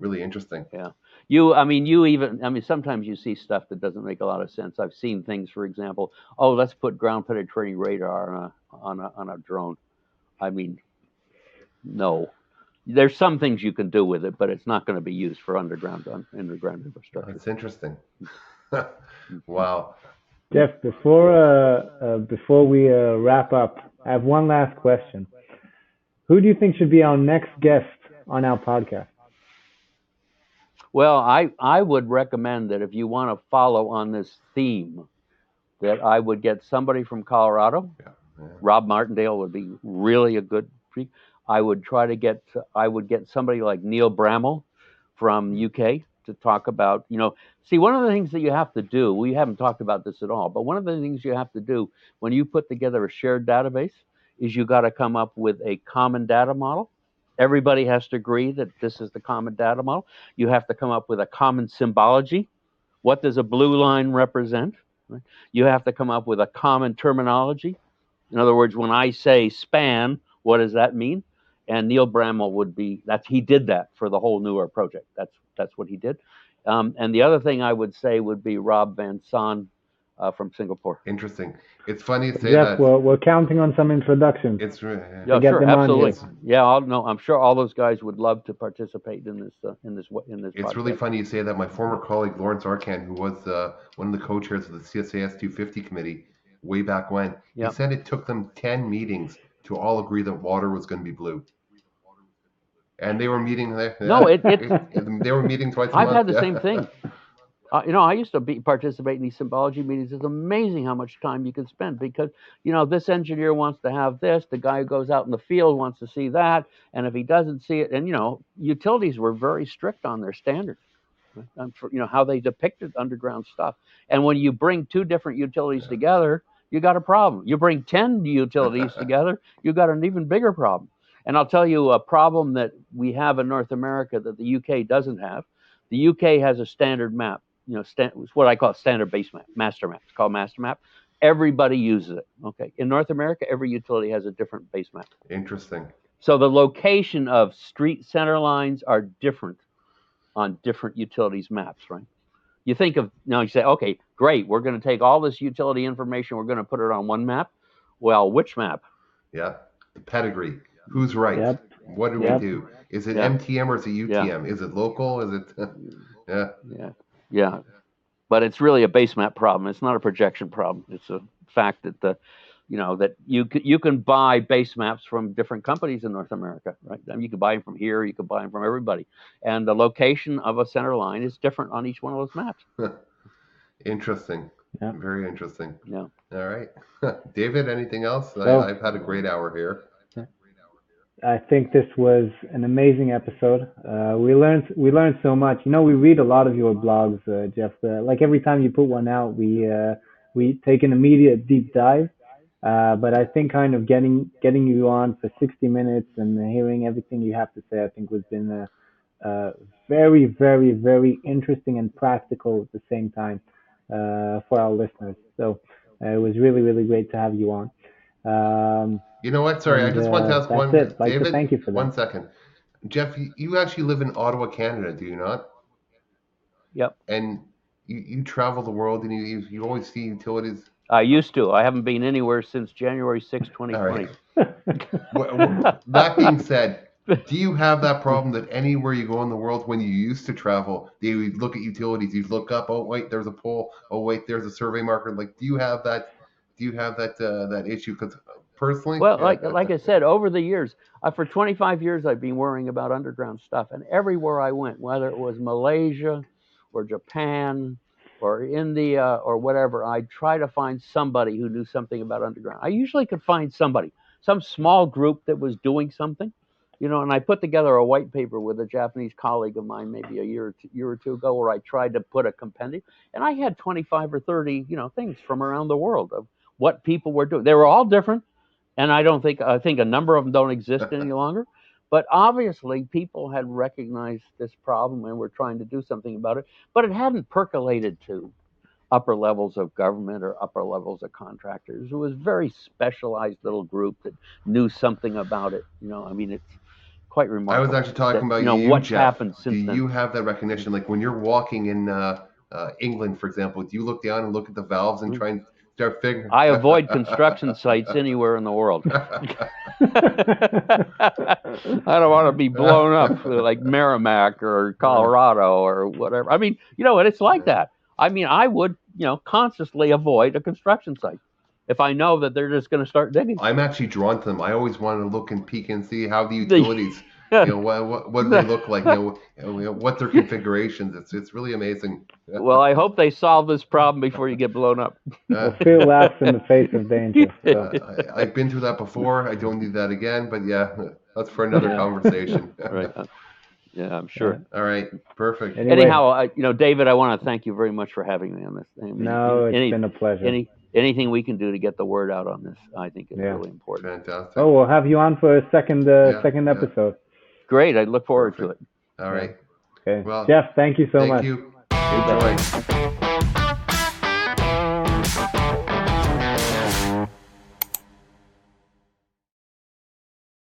Really interesting. Yeah. You, I mean, you even, I mean, sometimes you see stuff that doesn't make a lot of sense. I've seen things, for example, oh, let's put ground penetrating radar on a on a on a drone. I mean, no. There's some things you can do with it, but it's not going to be used for underground un- underground infrastructure. That's interesting. wow. Geoff, before uh, uh, before we uh, wrap up, I have one last question. Who do you think should be our next guest on our podcast? Well, I I would recommend that if you want to follow on this theme, that I would get somebody from Colorado. Yeah, yeah. Rob Martindale would be really a good. Pre- I would try to get I would get somebody like Neil Bramall from UK to talk about you know see one of the things that you have to do we haven't talked about this at all but one of the things you have to do when you put together a shared database is you got to come up with a common data model. Everybody has to agree that this is the common data model. You have to come up with a common symbology. What does a blue line represent? Right? you have to come up with a common terminology. In other words when i say span what does that mean and neil Bramwell would be that's he did that for the whole NUAR project that's that's what he did um, and the other thing i would say would be rob van son uh, from singapore Interesting. It's funny to say Geoff, that. we're, we're counting on some introductions. It's re- yeah get sure absolutely here. yeah I'll, no i'm sure all those guys would love to participate in this uh, in this in this It's really funny you say that. My former colleague Lawrence Arcan, who was uh, one of the co-chairs of the CSAS 250 committee way back when, Yep. he said it took them 10 meetings to all agree that water was going to be blue. And they were meeting there. No, it- it- they were meeting twice a I've month. had the yeah. same thing. Uh, you know, I used to be, participate in these symbology meetings. It's amazing how much time you can spend because, you know, this engineer wants to have this, the guy who goes out in the field wants to see that, and if he doesn't see it, and you know, utilities were very strict on their standards, right, on for, you know, how they depicted underground stuff. And when you bring two different utilities together, you got a problem. You bring ten utilities together, you got an even bigger problem. And I'll tell you a problem that we have in North America that the UK doesn't have. The UK has a standard map, you know, it's what I call a standard base map, master map. It's called master map. Everybody uses it. Okay. In North America, every utility has a different base map. Interesting. So the location of street center lines are different on different utilities maps, right? You think of now you say, okay, great, we're going to take all this utility information, we're going to put it on one map. Well, which map? Yeah. The pedigree. Who's right? Yep. What do Yep. we do? Is it Yeah. MTM or is it UTM? Is it local? Is it? yeah. Yeah, yeah, but it's really a base map problem. It's not a projection problem. It's a fact that the, you know, that you you can buy base maps from different companies in North America, right? I mean, you can buy them from here, you can buy them from everybody, and the location of a center line is different on each one of those maps. Interesting. Yeah. Very interesting. Yeah. All right. David, anything else? No. I, I've had a great hour here. I think this was an amazing episode. Uh, we learned we learned so much. You know, we read a lot of your blogs, uh, Geoff. Uh, like every time you put one out, we uh, we take an immediate deep dive. Uh, but I think kind of getting getting you on for 60 minutes and hearing everything you have to say, I think was been a, uh, very, very, very interesting and practical at the same time uh, for our listeners. So uh, it was really, really great to have you on. Um, You know what? Sorry, I And, just want to uh, ask that's one. it. Like to David, thank you for that. one second. Geoff, you, you actually live in Ottawa, Canada, do you not? Yep. And you, you travel the world and you, you, you always see utilities. I used to. I haven't been anywhere since January 6, 2020. All right. Wh- wh- that being said, do you have that problem that anywhere you go in the world, when you used to travel, they would look at utilities, you look up, oh wait, there's a pole, oh wait, there's a survey marker. Like, do you have that? Do you have that uh, that issue? Because personally, Well, yeah, like like I said, over the years, uh, for 25 years, I've been worrying about underground stuff, and everywhere I went, whether it was Malaysia, or Japan, or in India, uh, or whatever, I'd try to find somebody who knew something about underground. I usually could find somebody, some small group that was doing something, You know, and I put together a white paper with a Japanese colleague of mine maybe a year or two, year or two ago, where I tried to put a compendium, and I had 25 or 30, you know, things from around the world of what people were doing. They were all different, and I don't think I think a number of them don't exist any longer. But obviously, people had recognized this problem and were trying to do something about it, but it hadn't percolated to upper levels of government or upper levels of contractors. It was a very specialized little group that knew something about it. You know, I mean, it's quite remarkable. I was actually talking that, about you know you, what's Geoff. happened since do then. you have that recognition? Like when you're walking in uh, uh, England, for example, do you look down and look at the valves and Mhm. try and figuring? I avoid construction sites anywhere in the world. I don't want to be blown up like Merrimack or Colorado or whatever. I mean, you know, and it's like that. I mean, I would, you know, consciously avoid a construction site if I know that they're just going to start digging. I'm actually drawn to them. I always want to look and peek and see how the utilities, you know, what, what, what do they look like, you know, what their configurations. It's it's really amazing. Well, I hope they solve this problem before you get blown up. Uh, Fear laughs in the face of danger. So. uh, I, I've been through that before. I don't need that again. But yeah, that's for another Yeah. conversation. Right. Yeah, I'm sure. All right. Perfect. Anyway, Anyhow, I, you know, David, I want to thank you very much for having me on this. I mean, no, it's any, been a pleasure. any anything we can do to get the word out on this, I think is Yeah. really important. Fantastic. oh, we'll have you on for a second uh, Yeah, second yeah. episode. Great. I look forward to it. All right. Okay. Well, Geoff, thank you so Thank much. you. Enjoy.